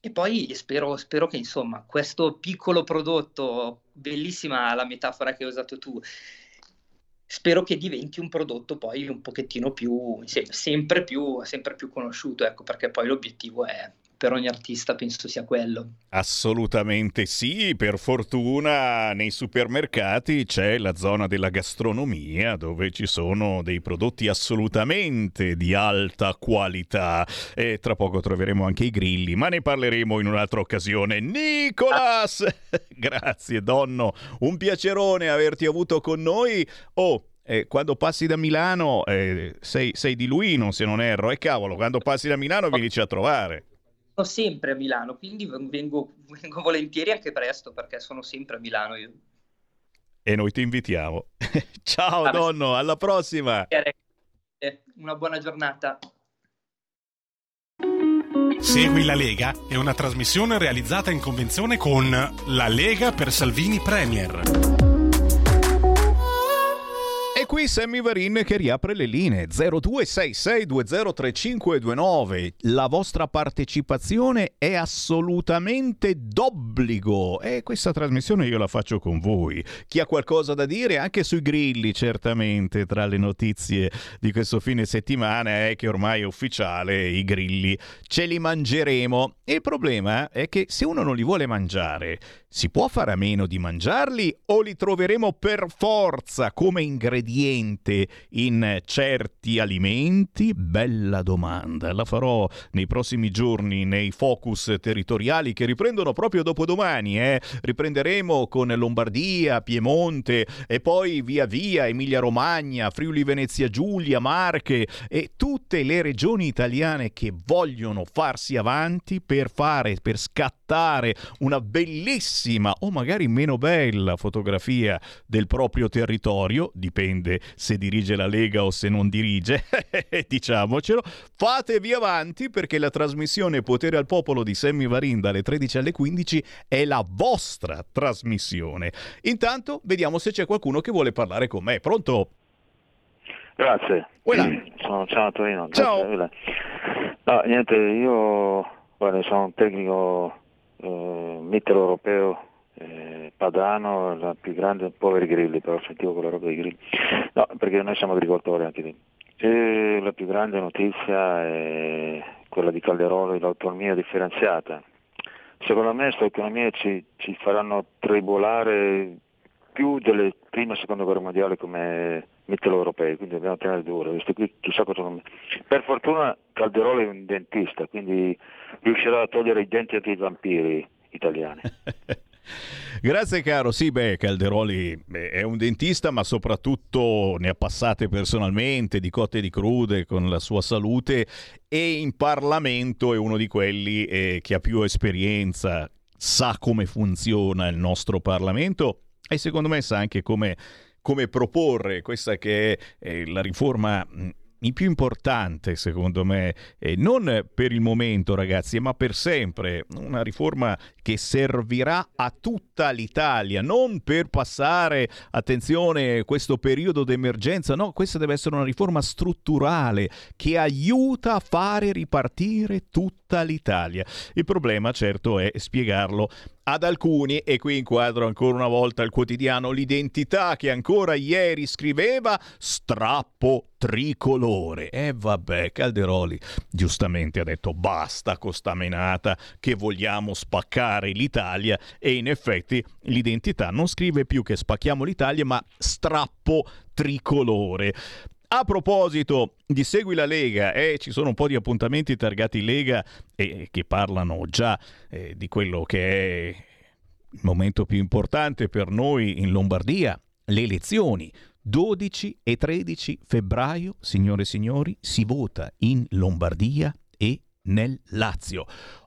E poi spero, spero che insomma questo piccolo prodotto, bellissima la metafora che hai usato tu, spero che diventi un prodotto poi un pochettino più, se- sempre più, sempre più conosciuto, ecco, perché poi l'obiettivo è per ogni artista penso sia quello. Assolutamente sì, per fortuna nei supermercati c'è la zona della gastronomia dove ci sono dei prodotti assolutamente di alta qualità e tra poco troveremo anche i grilli, ma ne parleremo in un'altra occasione. Nicolas! [laughs] Grazie Donno, un piacerone averti avuto con noi. Oh, eh, quando passi da Milano eh, sei, sei di Luino se non erro, e cavolo, quando passi da Milano vienici a trovare. Sono sempre a Milano, quindi vengo, [laughs] vengo volentieri anche presto perché sono sempre a Milano io. E noi ti invitiamo. [laughs] Ciao Ah, Donno, alla prossima! Eh, Una buona giornata. Segui la Lega è una trasmissione realizzata in convenzione con La Lega per Salvini Premier. E qui Sammy Varin che riapre le linee 0266203529. La vostra partecipazione è assolutamente d'obbligo e questa trasmissione io la faccio con voi. Chi ha qualcosa da dire anche sui grilli, certamente, tra le notizie di questo fine settimana è che ormai è ufficiale, i grilli ce li mangeremo. Il problema è che se uno non li vuole mangiare, si può fare a meno di mangiarli o li troveremo per forza come ingrediente in certi alimenti? Bella domanda. La farò nei prossimi giorni nei focus territoriali che riprendono proprio dopodomani. Eh? Riprenderemo con Lombardia, Piemonte e poi via via Emilia Romagna, Friuli Venezia Giulia, Marche e tutte le regioni italiane che vogliono farsi avanti per fare, per scattare una bellissima o magari meno bella fotografia del proprio territorio, dipende se dirige la Lega o se non dirige, [laughs] diciamocelo, fatevi avanti perché la trasmissione Potere al Popolo di Sammy Varin dalle 13 alle 15 è la vostra trasmissione. Intanto vediamo se c'è qualcuno che vuole parlare con me. Pronto? Grazie. Sono, ciao Antonino. Ciao. No, niente, io guarda, sono un tecnico eh, mitteleuropeo eh, padano, la più grande, poveri grilli, però sentivo quella roba dei grilli. No, perché noi siamo agricoltori anche lì. E la più grande notizia è quella di Calderolo, l'autonomia differenziata. Secondo me queste autonomie ci, ci faranno tribolare più delle prime e seconde guerre mondiali come mitteleuropei, quindi dobbiamo tenere duro. Qui Per fortuna Calderolo è un dentista, quindi riuscirà a togliere i denti anche ai vampiri italiani. [laughs] Grazie caro, sì beh Calderoli è un dentista ma soprattutto ne ha passate personalmente di cotte e di crude con la sua salute e in Parlamento è uno di quelli eh, che ha più esperienza, sa come funziona il nostro Parlamento e secondo me sa anche come, come proporre questa che è la riforma mh, il più importante, secondo me, eh, non per il momento, ragazzi, ma per sempre. Una riforma che servirà a tutta l'Italia, non per passare, attenzione, questo periodo d'emergenza. No, questa deve essere una riforma strutturale che aiuta a fare ripartire tutta l'Italia. Il problema, certo, è spiegarlo ad alcuni, e qui inquadro ancora una volta il quotidiano L'identità che ancora ieri scriveva strappo tricolore. E vabbè, Calderoli giustamente ha detto basta con sta menata che vogliamo spaccare l'Italia e in effetti l'identità non scrive più che spacchiamo l'Italia ma strappo tricolore. A proposito di Segui la Lega, eh, ci sono un po' di appuntamenti targati Lega e che parlano già eh, di quello che è il momento più importante per noi in Lombardia, le elezioni. 12 e 13 febbraio, signore e signori, si vota in Lombardia e nel Lazio.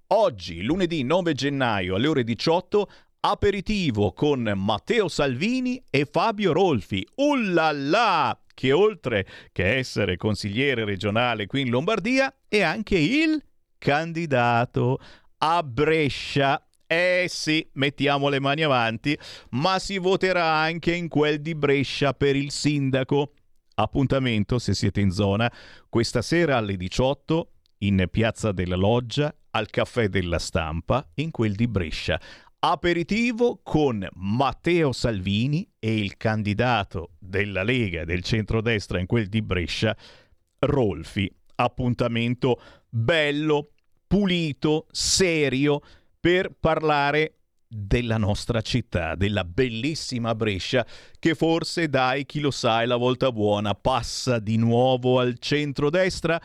Oggi, lunedì 9 gennaio alle ore 18, aperitivo con Matteo Salvini e Fabio Rolfi. Ullala! Che oltre che essere consigliere regionale qui in Lombardia è anche il candidato a Brescia. Eh sì, mettiamo le mani avanti, ma si voterà anche in quel di Brescia per il sindaco. Appuntamento, se siete in zona, questa sera alle 18 in Piazza della Loggia, al Caffè della Stampa, in quel di Brescia. Aperitivo con Matteo Salvini e il candidato della Lega del centrodestra in quel di Brescia, Rolfi. Appuntamento bello pulito, serio, per parlare della nostra città, della bellissima Brescia, che forse, dai, chi lo sa, è la volta buona, passa di nuovo al centro-destra.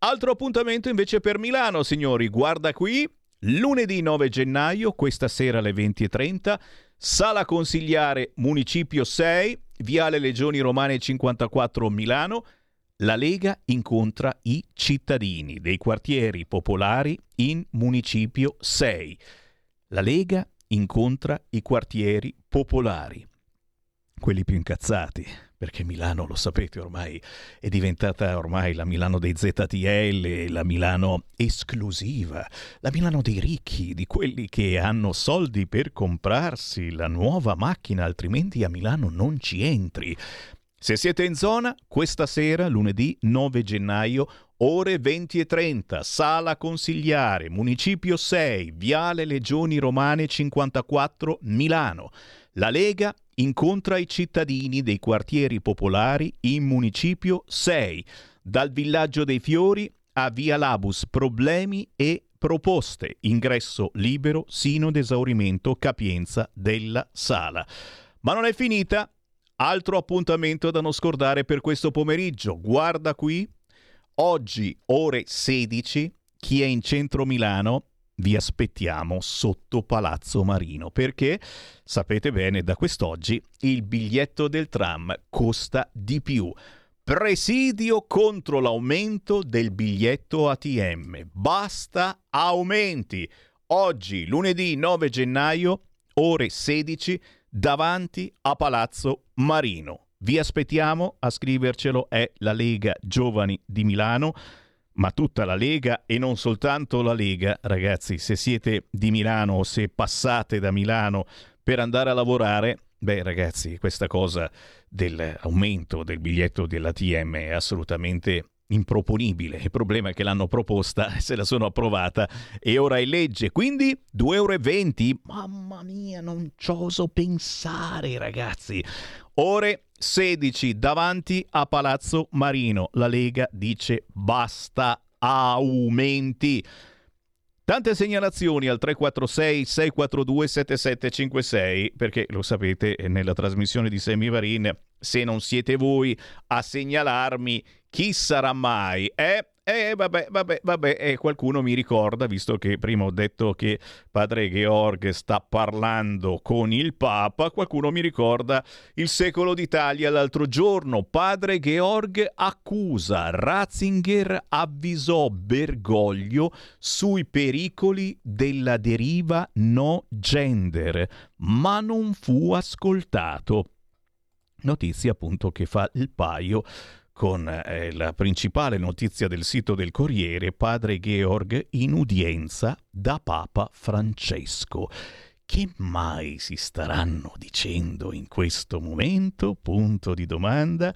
Altro appuntamento invece per Milano, signori, guarda qui, lunedì 9 gennaio, questa sera alle 20.30, Sala Consigliare Municipio 6, Viale Legioni Romane 54 Milano, la Lega incontra i cittadini dei quartieri popolari in Municipio 6. La Lega incontra i quartieri popolari, quelli più incazzati, perché Milano, lo sapete ormai, è diventata ormai la Milano dei ZTL, la Milano esclusiva, la Milano dei ricchi, di quelli che hanno soldi per comprarsi la nuova macchina, altrimenti a Milano non ci entri. Se siete in zona, questa sera, lunedì 9 gennaio, ore 20 e 30, Sala Consigliare, Municipio 6, Viale Legioni Romane 54, Milano. La Lega incontra i cittadini dei quartieri popolari in Municipio 6, dal Villaggio dei Fiori a Via Labus, problemi e proposte. Ingresso libero sino ad esaurimento capienza della sala. Ma non è finita, Altro appuntamento da non scordare per questo pomeriggio. Guarda qui, oggi ore 16, chi è in centro Milano, vi aspettiamo sotto Palazzo Marino perché sapete bene da quest'oggi il biglietto del tram costa di più. Presidio contro l'aumento del biglietto ATM. Basta aumenti. Oggi, lunedì 9 gennaio, ore 16, davanti a Palazzo Marino. Vi aspettiamo a scrivercelo, è la Lega Giovani di Milano, ma tutta la Lega e non soltanto la Lega, ragazzi, se siete di Milano o se passate da Milano per andare a lavorare, beh ragazzi, questa cosa dell'aumento del biglietto dell'ATM è assolutamente improponibile. Il problema è che l'hanno proposta, [laughs] se la sono approvata e ora è legge. Quindi 2,20 euro. Mamma mia, non ci oso pensare, ragazzi. Ore 16 davanti a Palazzo Marino. La Lega dice basta aumenti. Tante segnalazioni al 346 642 7756 perché lo sapete nella trasmissione di Semivarin se non siete voi a segnalarmi chi sarà mai? Eh, eh, vabbè, vabbè, vabbè, eh, qualcuno mi ricorda, visto che prima ho detto che padre Georg sta parlando con il Papa, qualcuno mi ricorda il secolo d'Italia l'altro giorno. Padre Georg accusa, Ratzinger avvisò Bergoglio sui pericoli della deriva no gender, ma non fu ascoltato. Notizia appunto che fa il paio con eh, la principale notizia del sito del Corriere, padre Georg in udienza da Papa Francesco. Che mai si staranno dicendo in questo momento? Punto di domanda.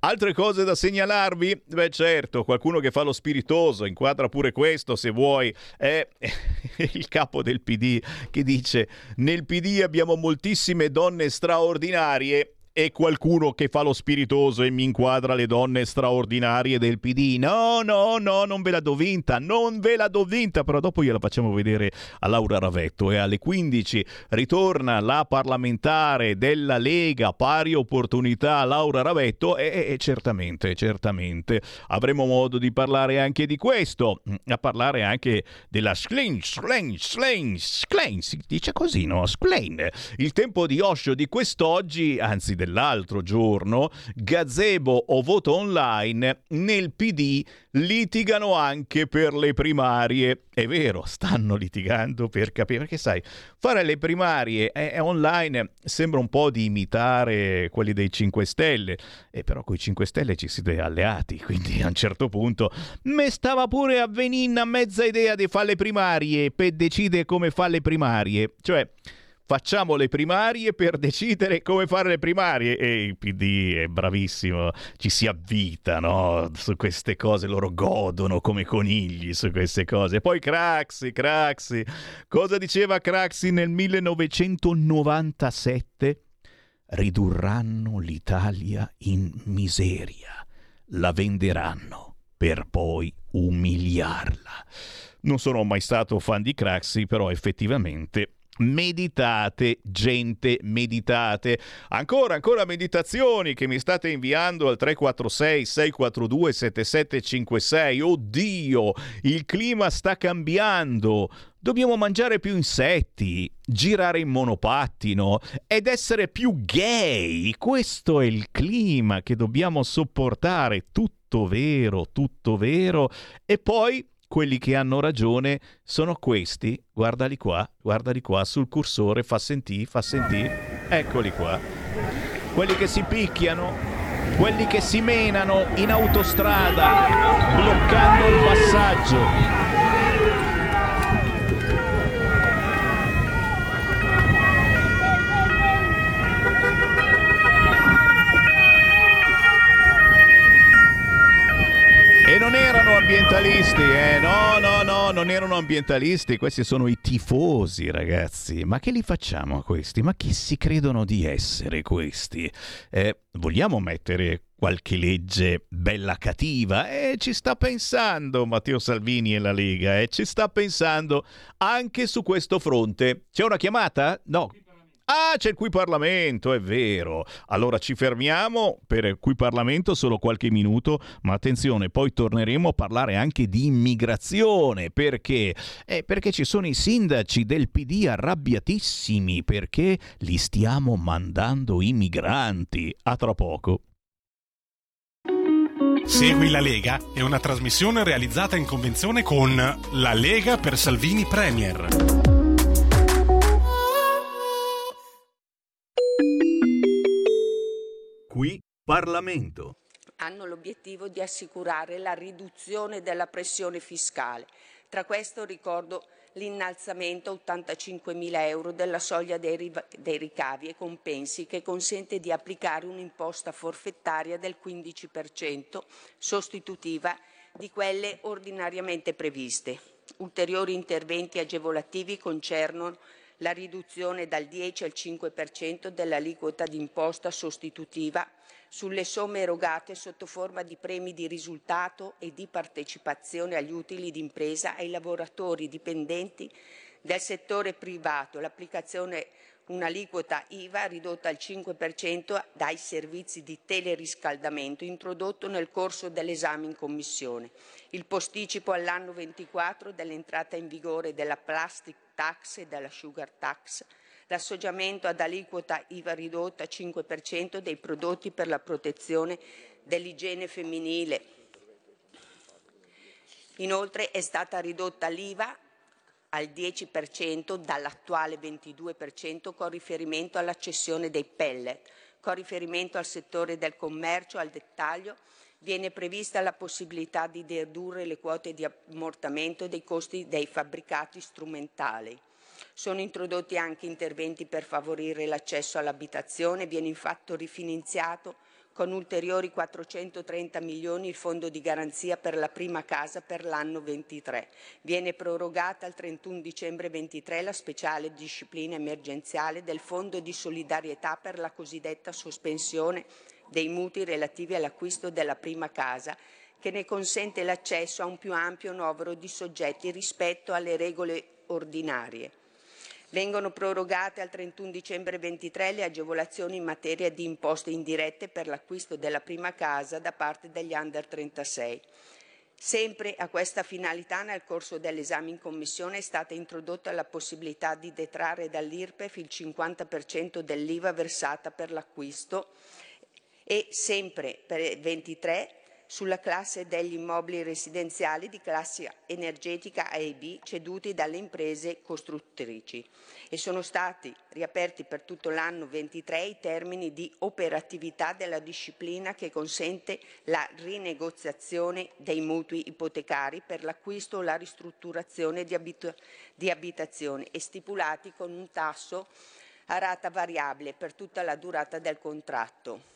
Altre cose da segnalarvi? Beh certo, qualcuno che fa lo spiritoso, inquadra pure questo se vuoi, è [laughs] il capo del PD che dice nel PD abbiamo moltissime donne straordinarie e qualcuno che fa lo spiritoso e mi inquadra le donne straordinarie del PD. No, no, no, non ve la do vinta, non ve la do vinta, però dopo gliela facciamo vedere a Laura Ravetto. E alle 15 ritorna la parlamentare della Lega Pari Opportunità Laura Ravetto. E, e certamente, certamente avremo modo di parlare anche di questo, a parlare anche della Schlein, Schlein, Schlein, Schlein, si dice così, no? Schlein, il tempo di Osho di quest'oggi, anzi del dell'altro giorno, gazebo o voto online, nel PD litigano anche per le primarie. È vero, stanno litigando per capire, perché sai, fare le primarie è, online sembra un po' di imitare quelli dei 5 Stelle, e però con i 5 Stelle ci siete alleati, quindi a un certo punto me stava pure a venire a mezza idea di fare le primarie per decidere come fare le primarie, cioè facciamo le primarie per decidere come fare le primarie e il PD è bravissimo, ci si avvita no? su queste cose, loro godono come conigli su queste cose. Poi Craxi, Craxi, cosa diceva Craxi nel 1997? Ridurranno l'Italia in miseria, la venderanno per poi umiliarla. Non sono mai stato fan di Craxi, però effettivamente Meditate, gente, meditate. Ancora, ancora meditazioni che mi state inviando al 346 642 7756. Oddio, il clima sta cambiando. Dobbiamo mangiare più insetti, girare in monopattino ed essere più gay. Questo è il clima che dobbiamo sopportare. Tutto vero, tutto vero. E poi quelli che hanno ragione sono questi, guardali qua, guardali qua sul cursore, fa sentire, fa sentire, eccoli qua. Quelli che si picchiano, quelli che si menano in autostrada, bloccando il passaggio. E non erano ambientalisti, eh? No, no, no, non erano ambientalisti, questi sono i tifosi, ragazzi. Ma che li facciamo a questi? Ma chi si credono di essere questi? Eh, vogliamo mettere qualche legge bella cattiva? Eh, ci sta pensando Matteo Salvini e la Lega, eh? ci sta pensando anche su questo fronte. C'è una chiamata? No. Ah, c'è il qui Parlamento, è vero. Allora ci fermiamo per il qui Parlamento solo qualche minuto, ma attenzione, poi torneremo a parlare anche di immigrazione. Perché? Eh, perché ci sono i sindaci del PD arrabbiatissimi perché li stiamo mandando i migranti. A tra poco. Segui la Lega è una trasmissione realizzata in convenzione con La Lega per Salvini Premier. Qui Parlamento. Hanno l'obiettivo di assicurare la riduzione della pressione fiscale. Tra questo ricordo l'innalzamento a 85.000 euro della soglia dei, dei, ricavi e compensi che consente di applicare un'imposta forfettaria del 15% sostitutiva di quelle ordinariamente previste. Ulteriori interventi agevolativi concernono la riduzione dal 10 al 5% dell'aliquota d'imposta sostitutiva sulle somme erogate sotto forma di premi di risultato e di partecipazione agli utili d'impresa ai lavoratori dipendenti del settore privato, l'applicazione un'aliquota IVA ridotta al 5% dai servizi di teleriscaldamento introdotto nel corso dell'esame in Commissione, il posticipo all'anno 24 dell'entrata in vigore della plastic tax e della sugar tax, l'assoggiamento ad aliquota IVA ridotta al 5% dei prodotti per la protezione dell'igiene femminile. Inoltre è stata ridotta l'IVA al 10% dall'attuale 22% con riferimento alla cessione dei pellet. Con riferimento al settore del commercio al dettaglio viene prevista la possibilità di dedurre le quote di ammortamento dei costi dei fabbricati strumentali. Sono introdotti anche interventi per favorire l'accesso all'abitazione, viene infatti rifinanziato con ulteriori 430 milioni il fondo di garanzia per la prima casa per l'anno 23. Viene prorogata al 31 dicembre 23 la speciale disciplina emergenziale del fondo di solidarietà per la cosiddetta sospensione dei mutui relativi all'acquisto della prima casa che ne consente l'accesso a un più ampio novero di soggetti rispetto alle regole ordinarie. Vengono prorogate al 31 dicembre 23 le agevolazioni in materia di imposte indirette per l'acquisto della prima casa da parte degli under 36. Sempre a questa finalità, nel corso dell'esame in Commissione è stata introdotta la possibilità di detrarre dall'IRPEF il 50% dell'IVA versata per l'acquisto e sempre per 23 sulla classe degli immobili residenziali di classe energetica A e B ceduti dalle imprese costruttrici e sono stati riaperti per tutto l'anno 23 i termini di operatività della disciplina che consente la rinegoziazione dei mutui ipotecari per l'acquisto o la ristrutturazione di, abit- di abitazioni e stipulati con un tasso a rata variabile per tutta la durata del contratto.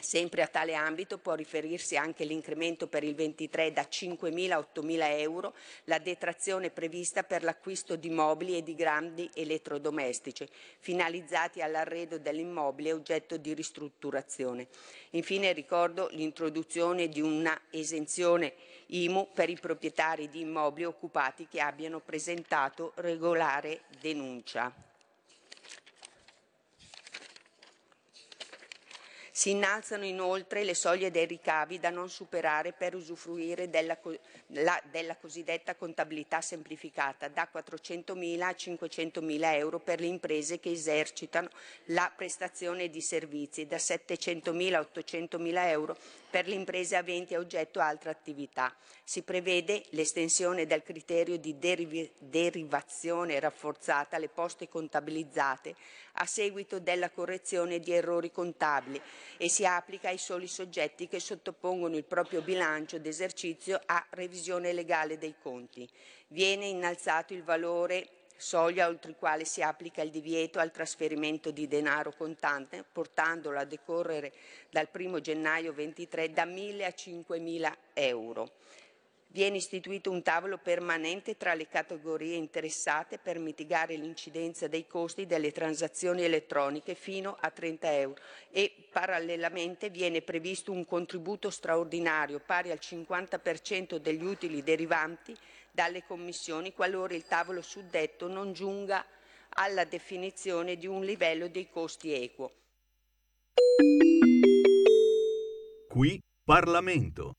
Sempre a tale ambito può riferirsi anche l'incremento per il 23 da 5.000 a 8.000 euro, la detrazione prevista per l'acquisto di mobili e di grandi elettrodomestici, finalizzati all'arredo dell'immobile oggetto di ristrutturazione. Infine ricordo l'introduzione di una esenzione IMU per i proprietari di immobili occupati che abbiano presentato regolare denuncia. Si innalzano inoltre le soglie dei ricavi da non superare per usufruire della, la, della cosiddetta contabilità semplificata da 400.000 a 500.000 euro per le imprese che esercitano la prestazione di servizi, da 700.000 a 800.000 euro per le imprese aventi a oggetto altre attività. Si prevede l'estensione del criterio di deriv- derivazione rafforzata alle poste contabilizzate a seguito della correzione di errori contabili e si applica ai soli soggetti che sottopongono il proprio bilancio d'esercizio a revisione legale dei conti. Viene innalzato il valore soglia oltre il quale si applica il divieto al trasferimento di denaro contante, portandolo a decorrere dal 1 gennaio 23 da 1.000 a 5.000 euro. Viene istituito un tavolo permanente tra le categorie interessate per mitigare l'incidenza dei costi delle transazioni elettroniche fino a 30 euro e parallelamente viene previsto un contributo straordinario pari al 50% degli utili derivanti dalle commissioni qualora il tavolo suddetto non giunga alla definizione di un livello dei costi equo. Qui Parlamento.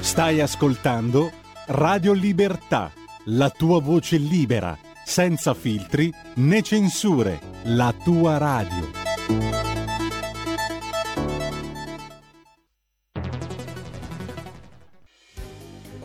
Stai ascoltando Radio Libertà, la tua voce libera, senza filtri né censure, la tua radio.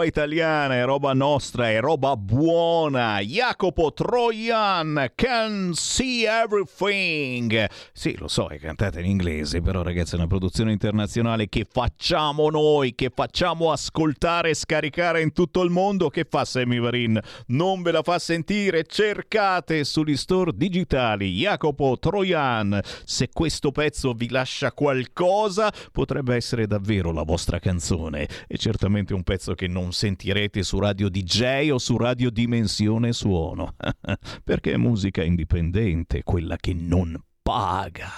Roba italiana, è roba nostra, è roba buona. Jacopo Trojan, can see everything. Sì, lo so, è cantata in inglese, però ragazzi è una produzione internazionale che facciamo noi, che facciamo ascoltare e scaricare in tutto il mondo. Che fa Sammy Varin? Non ve la fa sentire? Cercate sugli store digitali Jacopo Trojan. Se questo pezzo vi lascia qualcosa, potrebbe essere davvero la vostra canzone e certamente un pezzo che non sentirete su Radio DJ o su Radio Dimensione Suono, [laughs] perché è musica indipendente, quella che non paga.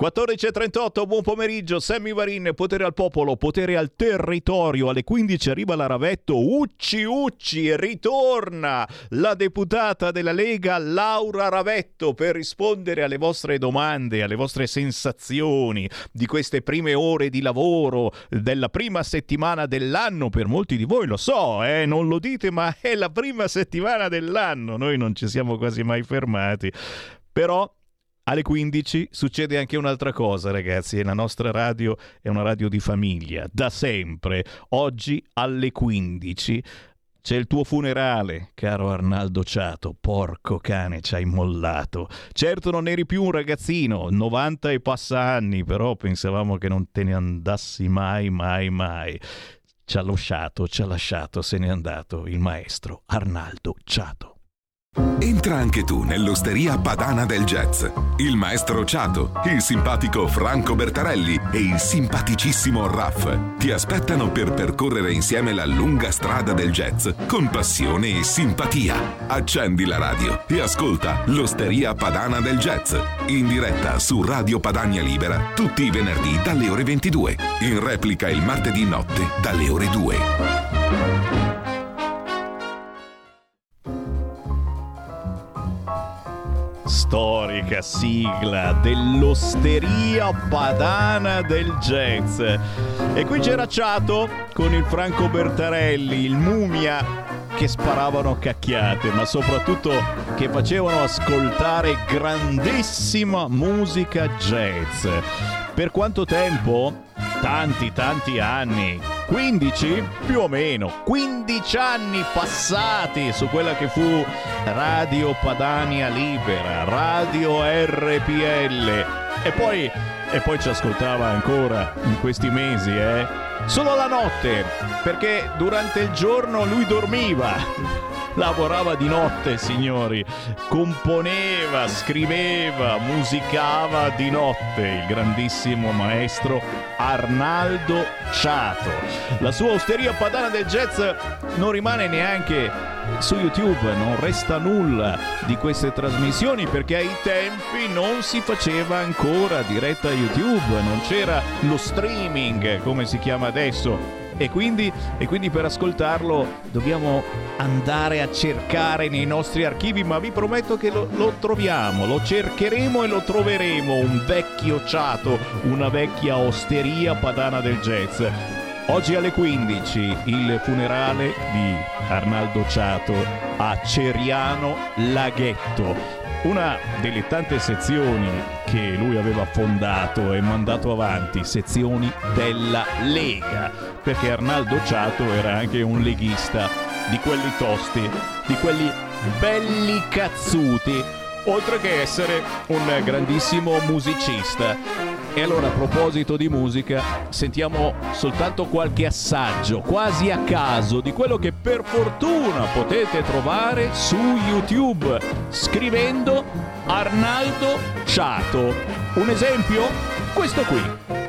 14.38, buon pomeriggio, Sammy Varin, potere al popolo, potere al territorio. Alle 15 arriva la Ravetto, Ucci Ucci, ritorna la deputata della Lega Laura Ravetto per rispondere alle vostre domande, alle vostre sensazioni di queste prime ore di lavoro della prima settimana dell'anno. Per molti di voi lo so, eh, non lo dite, ma è la prima settimana dell'anno. Noi non ci siamo quasi mai fermati. Però alle 15 succede anche un'altra cosa, ragazzi, la nostra radio è una radio di famiglia, da sempre. Oggi alle 15 c'è il tuo funerale, caro Arnaldo Ciato. Porco cane, ci hai mollato. Certo non eri più un ragazzino, 90 e passa anni, però pensavamo che non te ne andassi mai, mai, mai. Ci ha lasciato, ci ha lasciato, se n'è andato il maestro Arnaldo Ciato. Entra anche tu nell'osteria padana del jazz. Il maestro Ciato, il simpatico Franco Bertarelli e il simpaticissimo Raff ti aspettano per percorrere insieme la lunga strada del jazz con passione e simpatia. Accendi la radio e ascolta l'osteria padana del jazz in diretta su Radio Padania Libera tutti i venerdì dalle ore 22. In replica il martedì notte dalle ore 2. Storica sigla dell'osteria padana del jazz. E qui c'era Ciato con il Franco Bertarelli, il Mumia che sparavano cacchiate, ma soprattutto che facevano ascoltare grandissima musica jazz. Per quanto tempo? Tanti, tanti anni. 15 più o meno 15 anni passati su quella che fu Radio Padania Libera, Radio RPL e poi, e poi ci ascoltava ancora in questi mesi, eh? Solo la notte, perché durante il giorno lui dormiva lavorava di notte, signori, componeva, scriveva, musicava di notte il grandissimo maestro Arnaldo Ciato. La sua osteria padana del jazz non rimane neanche su YouTube, non resta nulla di queste trasmissioni perché ai tempi non si faceva ancora diretta YouTube, non c'era lo streaming come si chiama adesso e quindi, e quindi per ascoltarlo dobbiamo andare a cercare nei nostri archivi, ma vi prometto che lo, lo troviamo, lo cercheremo e lo troveremo, un vecchio ciato, una vecchia osteria padana del jazz. Oggi alle 15 il funerale di Arnaldo Ciato a Ceriano Laghetto una delle tante sezioni che lui aveva fondato e mandato avanti, sezioni della Lega, perché Arnaldo Ciato era anche un leghista di quelli tosti, di quelli belli cazzuti, oltre che essere un grandissimo musicista. E allora a proposito di musica, sentiamo soltanto qualche assaggio, quasi a caso, di quello che per fortuna potete trovare su YouTube, scrivendo Arnaldo Ciato. Un esempio? Questo qui.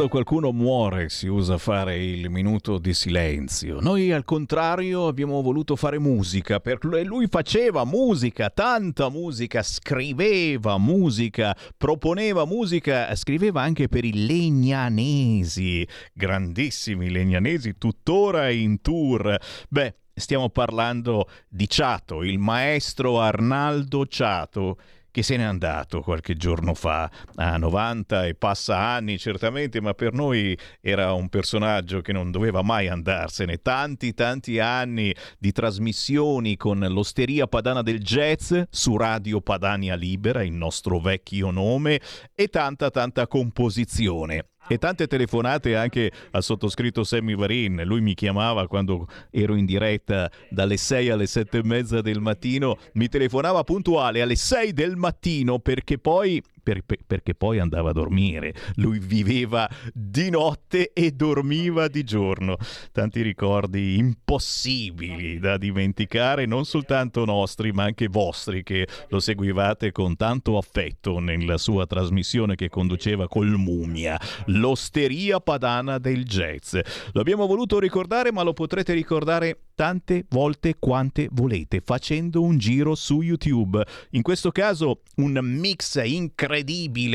Quando qualcuno muore si usa fare il minuto di silenzio. Noi al contrario abbiamo voluto fare musica, per lui faceva musica, tanta musica, scriveva musica, proponeva musica, scriveva anche per i legnanesi, grandissimi legnanesi, tuttora in tour. Beh, stiamo parlando di Ciato, il maestro Arnaldo Ciato che se n'è andato qualche giorno fa, a 90 e passa anni certamente, ma per noi era un personaggio che non doveva mai andarsene. Tanti, tanti anni di trasmissioni con l'Osteria Padana del Jazz su Radio Padania Libera, il nostro vecchio nome, e tanta, tanta composizione e tante telefonate anche al sottoscritto Sammy Varin. Lui mi chiamava quando ero in diretta dalle 6 alle 7 e mezza del mattino, mi telefonava puntuale alle 6 del mattino perché poi per, per, perché poi andava a dormire. Lui viveva di notte e dormiva di giorno. Tanti ricordi impossibili da dimenticare, non soltanto nostri, ma anche vostri, che lo seguivate con tanto affetto nella sua trasmissione che conduceva col Mumia, l'Osteria Padana del Jazz. Lo abbiamo voluto ricordare, ma lo potrete ricordare tante volte quante volete, facendo un giro su YouTube. In questo caso un mix incredibile,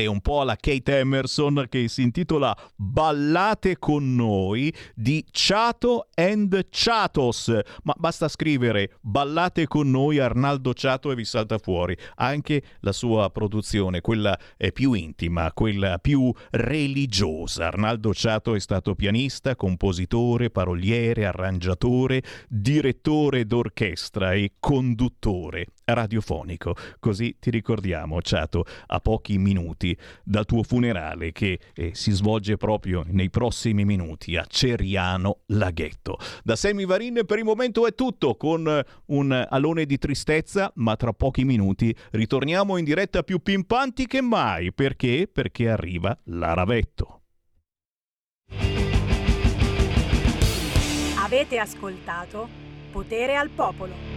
un po' alla Kate Emerson, che si intitola Ballate con noi di Chato and Chatos. Ma basta scrivere Ballate con noi Arnaldo Chato e vi salta fuori. Anche la sua produzione, quella più intima, quella più religiosa. Arnaldo Chato è stato pianista, compositore, paroliere, arrangiatore, direttore d'orchestra e conduttore radiofonico. Così ti ricordiamo, Ciato, a pochi minuti dal tuo funerale che eh, si svolge proprio nei prossimi minuti a Ceriano Laghetto. Da Semi Varin per il momento è tutto con un alone di tristezza, ma tra pochi minuti ritorniamo in diretta più pimpanti che mai. Perché? Perché arriva l'Aravetto. Avete ascoltato Potere al Popolo.